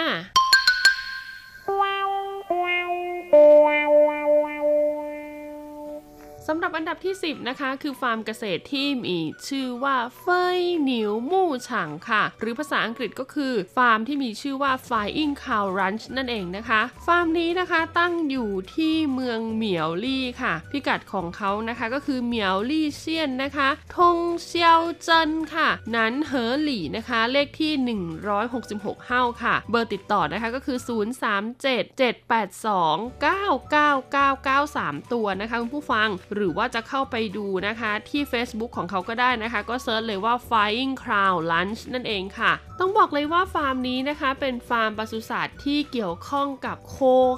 สำหรับอันดับที่ 10 นะคะ คือฟาร์มเกษตรที่มีชื่อว่าเฟยหนิวมู่ฉางค่ะ หรือภาษาอังกฤษก็คือ ฟาร์มที่มีชื่อว่า Flying Cow Ranch นั่นเองนะคะ ฟาร์มนี้นะคะตั้งอยู่ที่เมืองเหมียวลี่ค่ะ พิกัดของเขานะคะก็คือเหมียวลี่เซียนนะคะทงเซียวเจิ้นค่ะ หนานเหอหลี่นะคะ เลขที่ 166 號ค่ะ เบอร์ติดต่อนะคะก็คือ 037 782 999 3 ตัวนะคะคุณผู้ฟังหรือว่าจะเข้าไปดูนะคะที่ Facebook ของเขาก็ได้นะคะ ก็ search เลยว่า Flying Cow Ranch นั่นเองค่ะ ต้องบอกเลยว่าฟาร์มนี้นะคะ เป็นฟาร์มปศุสัตว์ที่เกี่ยวข้องกับโค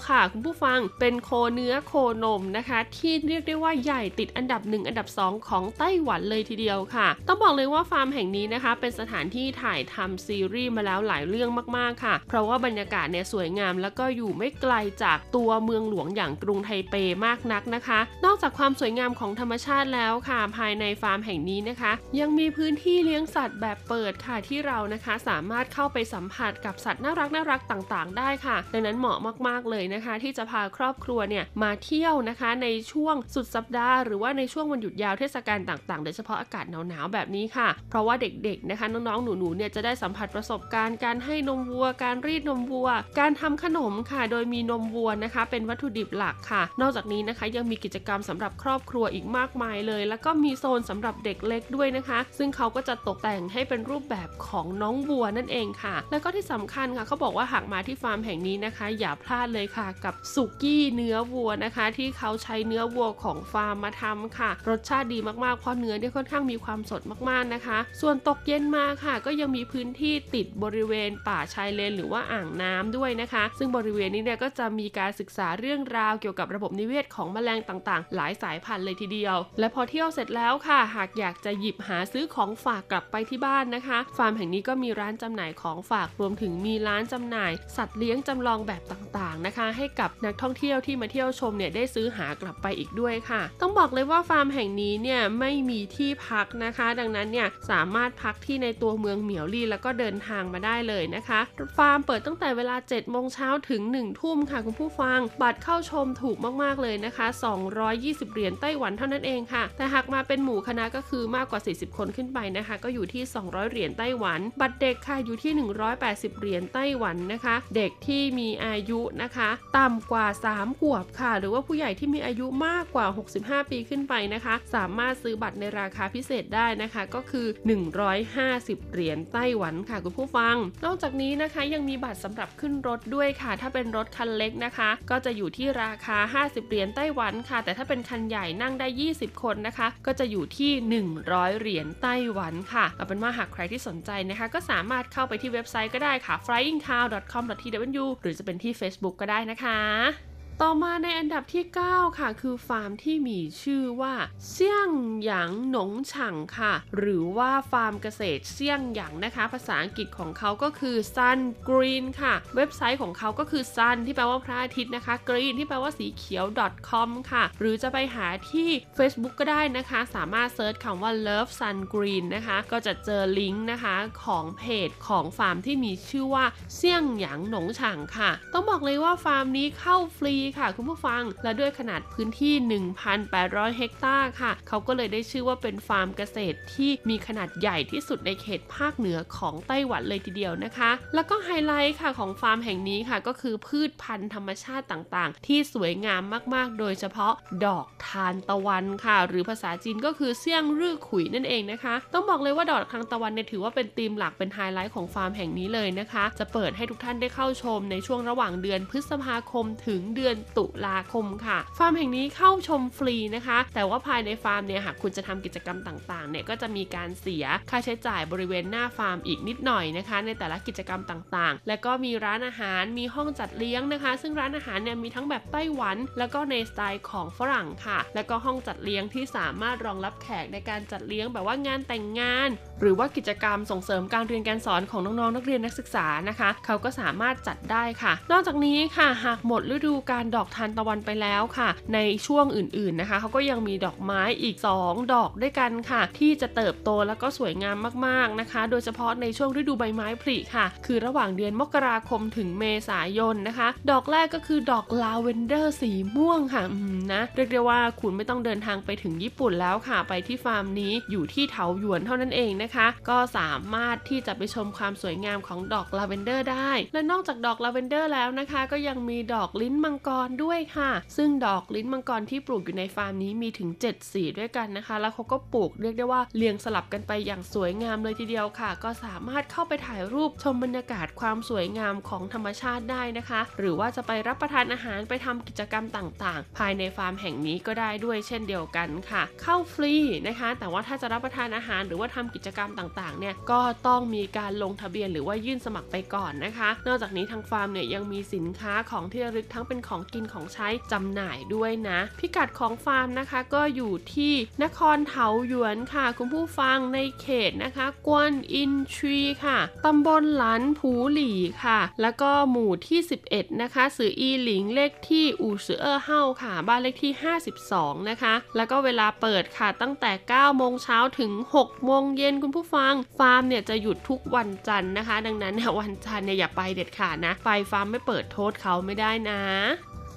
ค่ะ คุณผู้ฟังเป็นโคเนื้อโคนมนะคะ ที่เรียกได้ว่าใหญ่ติดอันดับ 1 อันดับ 2 ของไต้หวันเลยทีเดียวค่ะ ต้องบอกเลยว่าฟาร์มแห่งนี้นะคะ เป็นสถานที่ถ่ายทำซีรีส์มาแล้วหลายเรื่องมากๆค่ะ เพราะว่าบรรยากาศเนี่ยสวยงาม แล้วก็อยู่ไม่ไกลจากตัวเมืองหลวงอย่างกรุงไทเปมากนักนะคะ นอกจากความสวยวยงามของธรรมชาติแล้วค่ะ ภายในฟาร์มแห่งนี้นะคะ ยังมีพื้นที่เลี้ยงสัตว์แบบเปิดค่ะที่เรานะคะ สามารถเข้าไปสัมผัสกับสัตว์น่ารักน่ารักต่างๆ ได้ค่ะ ดังนั้นเหมาะมากๆเลยนะคะ ที่จะพาครอบครัวเนี่ยมาเที่ยวนะคะในช่วงสุดสัปดาห์หรือว่าในช่วงวันหยุดยาวเทศกาลต่างๆโดยเฉพาะอากาศหนาวๆแบบนี้ค่ะ เพราะว่าเด็กๆนะคะน้องๆหนูๆเนี่ยจะได้สัมผัสประสบการณ์การให้นมวัว การรีดนมวัว การทำขนมค่ะ โดยมีนมวัวนะคะ เป็นวัตถุดิบหลักค่ะ นอกจากนี้นะคะยังมีกิจกรรมสำหรับครอบครัวอีกมากมายเลย แล้วก็มีโซนสำหรับเด็กเล็กด้วยนะคะ ซึ่งเขาก็จะตกแต่งให้เป็นรูปแบบของน้องวัวนั่นเองค่ะ แล้วก็ที่สำคัญค่ะเขาบอกว่าหากมาที่ฟาร์มแห่งนี้นะคะ อย่าพลาดเลยค่ะ กับสุกี้เนื้อวัวนะคะ ที่เขาใช้เนื้อวัวของฟาร์มมาทำค่ะ รสชาติดีมากๆเพราะเนื้อเนี่ยค่อนข้างมีความสดมากๆนะคะ ส่วนตกเย็นมาค่ะ ก็ยังมีพื้นที่ติดบริเวณป่าชายเลน หรือว่าอ่างน้ำด้วยนะคะ ซึ่งบริเวณนี้เนี่ยก็จะมีการศึกษาเรื่องราวเกี่ยวกับระบบนิเวศของแมลงต่างๆ หลายสายพันธุ์เลยทีเดียว และพอเที่ยวเสร็จแล้วค่ะ หากอยากจะหยิบหาซื้อของฝากกลับไปที่บ้านนะคะ ฟาร์มแห่งนี้ก็มีร้านจำหน่ายของฝากรวมถึงมีร้านจำหน่าย สัตว์เลี้ยงจำลองแบบต่างๆนะคะ ให้กับนักท่องเที่ยวที่มาเที่ยวชมเนี่ยได้ซื้อหากลับไปอีกด้วยค่ะ ต้องบอกเลยว่าฟาร์มแห่งนี้เนี่ยไม่มีที่พักนะคะ ดังนั้นเนี่ยสามารถพักที่ในตัวเมืองเหมียวลี่แล้วก็เดินทางมาได้เลยนะคะ ฟาร์มเปิดตั้งแต่เวลา7โมงเช้าถึง1ทุ่มค่ะคุณผู้ฟัง บัตรเข้าชมถูกมากๆเลยนะคะ 220 เหรียญไต้หวันเท่านั้นเองค่ะ แต่หากมาเป็นหมู่คณะก็คือมากกว่า 40 คนขึ้นไปนะคะ ก็อยู่ที่ 200 เหรียญไต้หวัน บัตรเด็กค่ะอยู่ที่ 180 เหรียญไต้หวันนะคะ เด็กที่มีอายุนะคะ ต่ำกว่า 3 ขวบค่ะ หรือว่าผู้ใหญ่ที่มีอายุมากกว่า 65 ปีขึ้นไปนะคะ สามารถซื้อบัตรในราคาพิเศษได้นะคะ ก็คือ 150 เหรียญไต้หวันค่ะคุณผู้ฟัง นอกจากนี้นะคะยังมีบัตรสำหรับขึ้นรถด้วยค่ะ ถ้าเป็นรถคันเล็กนะคะ ก็จะอยู่ที่ราคา 50 เหรียญไต้หวันค่ะ แต่ถ้าเป็นคันใหญ่นั่งได้ 20 คนนะคะ ก็จะอยู่ที่ 100 เหรียญไต้หวันค่ะเอาเป็นว่าหากใครที่สนใจนะคะ ก็สามารถเข้าไปที่เว็บไซต์ก็ได้ค่ะ flyingcow.com.tw หรือจะเป็นที่ Facebook ก็ได้นะคะ ต่อมาในอันดับที่ 9 ค่ะ คือฟาร์มที่มีชื่อว่าเซี่ยงหยางหนงฉ่างค่ะ หรือว่าฟาร์มเกษตรเซี่ยงหยางนะคะ ภาษาอังกฤษของเขาก็คือ Sun Green ค่ะ เว็บไซต์ของเขาก็คือ Sun ที่แปลว่าพระอาทิตย์นะคะ Green ที่แปลว่าสีเขียว .com ค่ะ หรือจะไปหาที่ Facebook ก็ได้นะคะ สามารถ search คำว่า Love Sun Green นะคะ ก็จะเจอลิงก์นะคะของเพจของฟาร์มที่มีชื่อว่าเซี่ยงหยางหนงฉ่างค่ะ ต้องบอกเลยว่าฟาร์มนี้เข้าฟรีค่ะ คุณผู้ฟัง และด้วยขนาดพื้นที่ 1,800 เฮกตาร์ค่ะ เขาก็เลยได้ชื่อว่าเป็นฟาร์มเกษตรที่มีขนาดใหญ่ที่สุดในเขตภาคเหนือของไต้หวันเลยทีเดียวนะคะ แล้วก็ไฮไลท์ค่ะของฟาร์มแห่งนี้ค่ะ ก็คือพืชพันธุ์ธรรมชาติต่างๆ ที่สวยงามมากๆ โดยเฉพาะดอกทานตะวันค่ะ หรือภาษาจีนก็คือ向日葵นั่นเองนะคะ ต้องบอกเลยว่าดอกทานตะวันเนี่ยถือว่าเป็นธีมหลักเป็นไฮไลท์ของฟาร์มแห่งนี้เลยนะคะ จะเปิดให้ทุกท่านได้เข้าชมในช่วงระหว่างเดือนพฤษภาคมถึงเดือนตุลาคมค่ะ ฟาร์มแห่งนี้เข้าชมฟรีนะคะ แต่ว่าภายในฟาร์มเนี่ยหากคุณจะทำกิจกรรมต่างๆเนี่ยก็จะมีการเสียค่าใช้จ่ายบริเวณหน้าฟาร์มอีกนิดหน่อยนะคะ ในแต่ละกิจกรรมต่างๆ และก็มีร้านอาหารมีห้องจัดเลี้ยงนะคะ ซึ่งร้านอาหารเนี่ยมีทั้งแบบไต้หวัน แล้วก็ในสไตล์ของฝรั่งค่ะ แล้วก็ห้องจัดเลี้ยงที่สามารถรองรับแขกในการจัดเลี้ยงแบบว่างานแต่งงานหรือว่ากิจกรรมส่งเสริมการเรียนการสอนของน้องๆนักเรียนนักศึกษานะคะ เขาก็สามารถจัดได้ค่ะ นอกจากนี้ค่ะ หากหมดฤดูการดอกทานตะวันไปแล้วค่ะ ในช่วงอื่นๆนะคะเขาก็ยังมีดอกไม้อีก 2 ดอกด้วยกันค่ะ ที่จะเติบโตแล้วก็สวยงามมากๆนะคะ โดยเฉพาะในช่วงฤดูใบไม้ผลิค่ะ คือระหว่างเดือนมกราคมถึงเมษายนนะคะ ดอกแรกก็คือดอกลาเวนเดอร์สีม่วงค่ะนะเรียกได้ว่าคุณไม่ต้องเดินทางไปถึงญี่ปุ่นแล้วค่ะ ไปที่ฟาร์มนี้อยู่ที่เถาหยวนเท่านั้นเองนะคะ ก็สามารถที่จะไปชมความสวยงามของดอกลาเวนเดอร์ได้ และนอกจากดอกลาเวนเดอร์แล้วนะคะ ก็ยังมีดอกลิ้นมังกรด้วยค่ะ ซึ่งดอกลิ้นมังกรที่ปลูกอยู่ในฟาร์มนี้มีถึง 7 สีด้วยกันนะคะ แล้วเขาก็ปลูกเรียกได้ว่าเรียงสลับกันไปอย่างสวยงามเลยทีเดียวค่ะ ก็สามารถเข้าไปถ่ายรูปชมบรรยากาศความสวยงามของธรรมชาติได้นะคะ หรือว่าจะไปรับประทานอาหารไปทำกิจกรรมต่างๆ ภายในฟาร์มแห่งนี้ก็ได้ด้วยเช่นเดียวกันค่ะ เข้าฟรีนะคะ แต่ว่าถ้าจะรับประทานอาหารหรือว่าทำกิจกรรมต่างๆ เนี่ย ก็ต้องมีการลงทะเบียนหรือว่ายื่นสมัครไปก่อนนะคะ นอกจากนี้ทางฟาร์มเนี่ยยังมีสินค้าของที่ระลึกทั้งเป็นของกินของใช้จำหน่ายด้วยนะ พิกัดของฟาร์มนะคะก็อยู่ที่นครเถาหยวนค่ะ คุณผู้ฟังในเขตนะคะกวนอินทรีค่ะตำบลหลันผูหลี่ค่ะ แล้วก็หมู่ที่ 11 นะคะ สืออีหลิงเลขที่อู่ซือเออเฮาค่ะ บ้านเลขที่ 52 นะคะ แล้วก็เวลาเปิดค่ะตั้งแต่ 9 โมงเช้าถึง 6 โมงเย็นคุณผู้ฟัง ฟาร์มเนี่ยจะหยุดทุกวันจันทร์นะคะ ดังนั้นวันจันทร์เนี่ยอย่าไปเด็ดขาดนะ ไปฟาร์มไม่เปิดโทษเขาไม่ได้นะ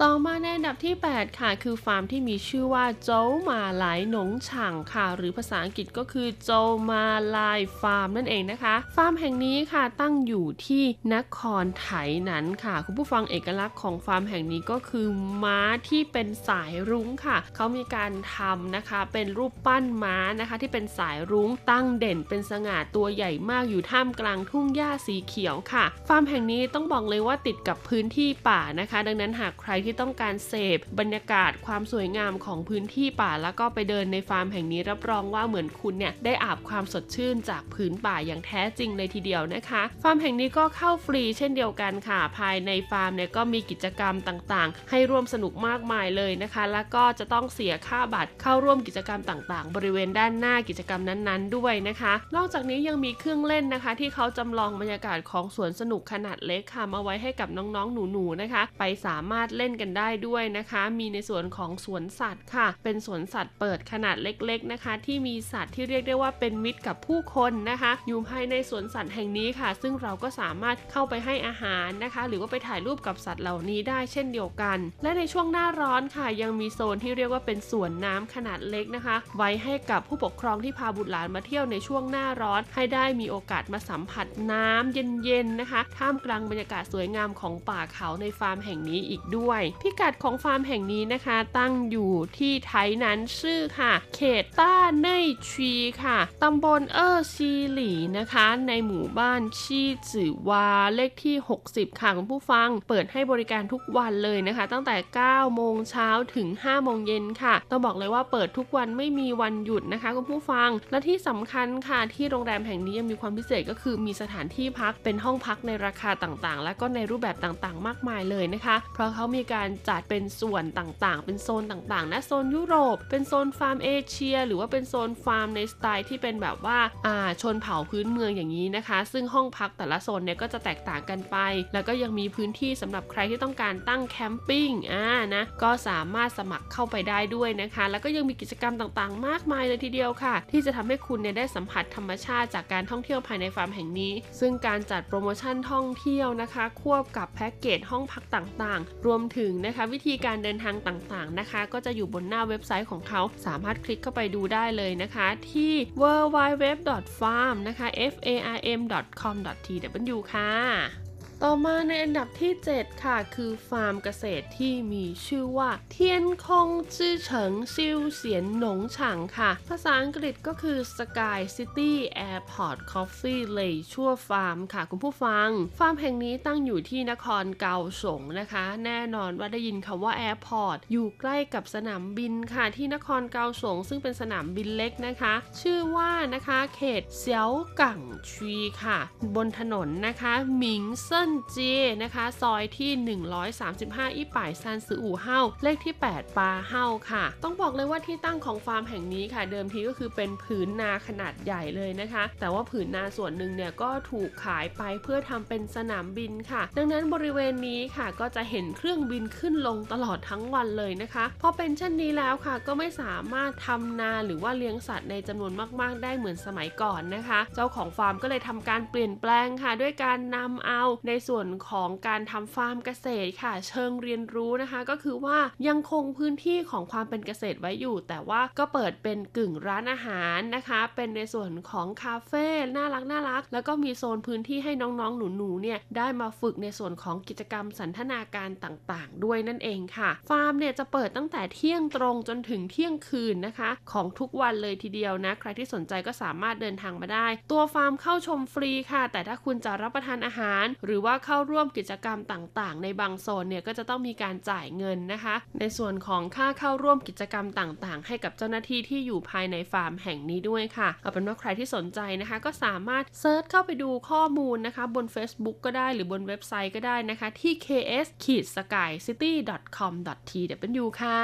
ต่อมาในอันดับที่ 8 ค่ะ คือฟาร์มที่มีชื่อว่าโจมาหลายหนงฉ่างค่ะ หรือภาษาอังกฤษก็คือโจมาลายฟาร์มนั่นเองนะคะ ฟาร์มแห่งนี้ค่ะตั้งอยู่ที่นครไถหนานค่ะ คุณผู้ฟังเอกลักษณ์ของฟาร์มแห่งนี้ก็คือม้าที่เป็นสายรุ้งค่ะ เขามีการทำนะคะเป็นรูปปั้นม้านะคะ ที่เป็นสายรุ้งตั้งเด่นเป็นสง่าตัวใหญ่มากอยู่ท่ามกลางทุ่งหญ้าสีเขียวค่ะ ฟาร์มแห่งนี้ต้องบอกเลยว่าติดกับพื้นที่ป่านะคะ ดังนั้นหากใครที่ที่ต้องการเสพบรรยากาศความสวยงามของพื้นที่ป่าแล้วก็ไปเดินในฟาร์มแห่งนี้รับรองว่าเหมือนคุณเนี่ยได้อาบความสดชื่นจากพื้นป่าอย่างแท้จริงเลยทีเดียวนะคะ ฟาร์มแห่งนี้ก็เข้าฟรีเช่นเดียวกันค่ะ ภายในฟาร์มเนี่ยก็มีกิจกรรมต่างๆ ให้ร่วมสนุกมากมายเลยนะคะ แล้วก็จะต้องเสียค่าบัตรเข้าร่วมกิจกรรมต่างๆ บริเวณด้านหน้ากิจกรรมนั้นๆ ด้วยนะคะ นอกจากนี้ยังมีเครื่องเล่นนะคะ ที่เขาจำลองบรรยากาศของสวนสนุกขนาดเล็กค่ะมาไว้ให้กับน้องๆ หนูๆนะคะ ไปสามารถเล่นกันได้ด้วยนะคะ มีในส่วนของสวนสัตว์ค่ะ เป็นสวนสัตว์เปิดขนาดเล็ก ๆนะคะ ที่มีสัตว์ที่เรียกได้ว่าเป็นมิตรกับผู้คนนะคะ อยู่ภายในสวนสัตว์แห่งนี้ค่ะ ซึ่งเราก็สามารถเข้าไปให้อาหารนะคะ หรือว่าไปถ่ายรูปกับสัตว์เหล่านี้ได้เช่นเดียวกัน และในช่วงหน้าร้อนค่ะ ยังมีโซนที่เรียกว่าเป็นสวนน้ำขนาดเล็กนะคะ ไว้ให้กับผู้ปกครองที่พาบุตรหลานมาเที่ยวในช่วงหน้าร้อน ให้ได้มีโอกาสมาสัมผัสน้ำเย็นๆนะคะ ท่ามกลางบรรยากาศสวยงามของป่าเขาในฟาร์มแห่งนี้อีกด้วยพิกัดของฟาร์มแห่งนี้นะคะ ตั้งอยู่ที่ไถหนานซื่อค่ะ เขตต้าเน่ยชีค่ะตำบลเออซีหลีนะคะ ในหมู่บ้านชีจือวาเลขที่ 60 ค่ะคุณผู้ฟัง เปิดให้บริการทุกวันเลยนะคะ ตั้งแต่ 9 โมงเช้าถึง 5 โมงเย็นค่ะ ต้องบอกเลยว่าเปิดทุกวันไม่มีวันหยุดนะคะคุณผู้ฟัง และที่สำคัญค่ะที่โรงแรมแห่งนี้ยังมีความพิเศษก็คือมีสถานที่พักเป็นห้องพักในราคาต่างๆ และก็ในรูปแบบต่างๆ มากมายเลยนะคะ เพราะเขามีการจัดเป็นส่วนต่างๆ เป็นโซนต่างๆ นะ โซนยุโรป เป็นโซนฟาร์มเอเชีย หรือว่าเป็นโซนฟาร์มในสไตล์ที่เป็นแบบว่าอ่าชนเผ่าพื้นเมืองอย่างนี้นะคะ ซึ่งห้องพักแต่ละโซนเนี่ยก็จะแตกต่างกันไป แล้วก็ยังมีพื้นที่สำหรับใครที่ต้องการตั้ง camping อ่านะก็สามารถสมัครเข้าไปได้ด้วยนะคะ แล้วก็ยังมีกิจกรรมต่างๆ มากมายเลยทีเดียวค่ะ ที่จะทำให้คุณเนี่ยได้สัมผัสธรรมชาติจากการท่องเที่ยวภายในฟาร์มแห่งนี้ ซึ่งการจัดโปรโมชั่นท่องเที่ยวนะคะ ควบกับแพ็กเกจห้องพักต่างๆ รวมถึงนะคะวิธีการเดินทางต่างๆนะคะ ก็จะอยู่บนหน้าเว็บไซต์ของเขา สามารถคลิกเข้าไปดูได้เลยนะคะ ที่ www.farm นะคะ f a r m com t w ค่ะ ต่อมาในอันดับที่ 7 ค่ะ คือฟาร์มเกษตรที่มีชื่อว่าเทียนคงจื้อเฉิงซิวเสียนหนงฉางค่ะ ภาษาอังกฤษก็คือ Sky City Airport Coffee เลยชั่วฟาร์มค่ะ คุณผู้ฟัง ฟาร์มแห่งนี้ตั้งอยู่ที่นครเกาสงนะคะ แน่นอนว่าได้ยินคำว่า Airport อยู่ใกล้กับสนามบินค่ะ ที่นครเกาสงซึ่งเป็นสนามบินเล็กนะคะ ชื่อว่านะคะเขตเซียวกังชีค่ะ บนถนนนะคะหมิงเซินเจีนะคะ ซอยที่ 135 一百三十五號เลขที่ 8 八號ค่ะ ต้องบอกเลยว่าที่ตั้งของฟาร์มแห่งนี้ค่ะ เดิมทีก็คือเป็นผืนนาขนาดใหญ่เลยนะคะ แต่ว่าผืนนาส่วนหนึ่งเนี่ยก็ถูกขายไปเพื่อทำเป็นสนามบินค่ะ ดังนั้นบริเวณนี้ค่ะก็จะเห็นเครื่องบินขึ้นลงตลอดทั้งวันเลยนะคะพอเป็นเช่นนี้แล้วค่ะ ก็ไม่สามารถทำนาหรือว่าเลี้ยงสัตว์ในจำนวนมาก ๆ ได้เหมือนสมัยก่อนนะคะ เจ้าของฟาร์มก็เลยทำการเปลี่ยนแปลงค่ะ ด้วยการนำเอาในส่วนของการทำฟาร์มเกษตรค่ะ เชิงเรียนรู้นะคะ ก็คือว่ายังคงพื้นที่ของความเป็นเกษตรไว้อยู่ แต่ว่าก็เปิดเป็นกึ่งร้านอาหารนะคะ เป็นในส่วนของคาเฟ่น่ารักน่ารัก แล้วก็มีโซนพื้นที่ให้น้องๆ หนูๆเนี่ยได้มาฝึกในส่วนของกิจกรรมสันทนาการต่างๆ ด้วยนั่นเองค่ะ ฟาร์มเนี่ยจะเปิดตั้งแต่เที่ยงตรงจนถึงเที่ยงคืนนะคะ ของทุกวันเลยทีเดียวนะ ใครที่สนใจก็สามารถเดินทางมาได้ ตัวฟาร์มเข้าชมฟรีค่ะ แต่ถ้าคุณจะรับประทานอาหาร หรือว่าว่าเข้าร่วมกิจกรรมต่างๆ ในบางโซนเนี่ยก็จะต้องมีการจ่ายเงินนะคะ ในส่วนของค่าเข้าร่วมกิจกรรมต่างๆ ให้กับเจ้าหน้าที่ที่อยู่ภายในฟาร์มแห่งนี้ด้วยค่ะเอาเป็นว่าใครที่สนใจนะคะ ก็สามารถ search เข้าไปดูข้อมูลนะคะ บน Facebook ก็ได้หรือบนเว็บไซต์ก็ได้นะคะที่ ks-skycity.com.tw ค่ะ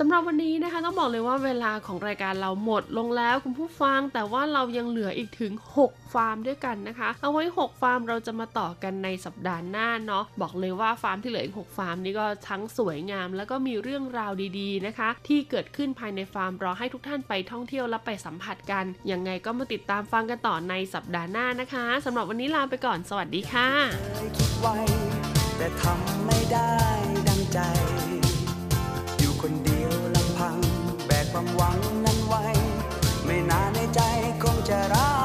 สำหรับวันนี้นะคะต้องบอกเลยว่าเวลาของรายการเราหมดลงแล้วคุณผู้ฟัง แต่ว่าเรายังเหลืออีกถึง 6 ฟาร์มด้วยกันนะคะ เอาไว้ 6 ฟาร์มเราจะมาต่อกันในสัปดาห์หน้าเนาะบอกเลยว่าฟาร์มที่เหลืออีก 6 ฟาร์มนี้ก็ทั้งสวยงาม แล้วก็มีเรื่องราวดีๆนะคะ ที่เกิดขึ้นภายในฟาร์มรอให้ทุกท่านไปท่องเที่ยวและไปสัมผัสกันยังไงก็มาติดตามฟังกันต่อในสัปดาห์หน้านะคะสำหรับวันนี้ลาไปก่อนสวัสดีค่ะคยคิดไแต่ทำไม่ได้ดังใจ หวังนั้นไว้ ไม่นานในใจคงจะรัก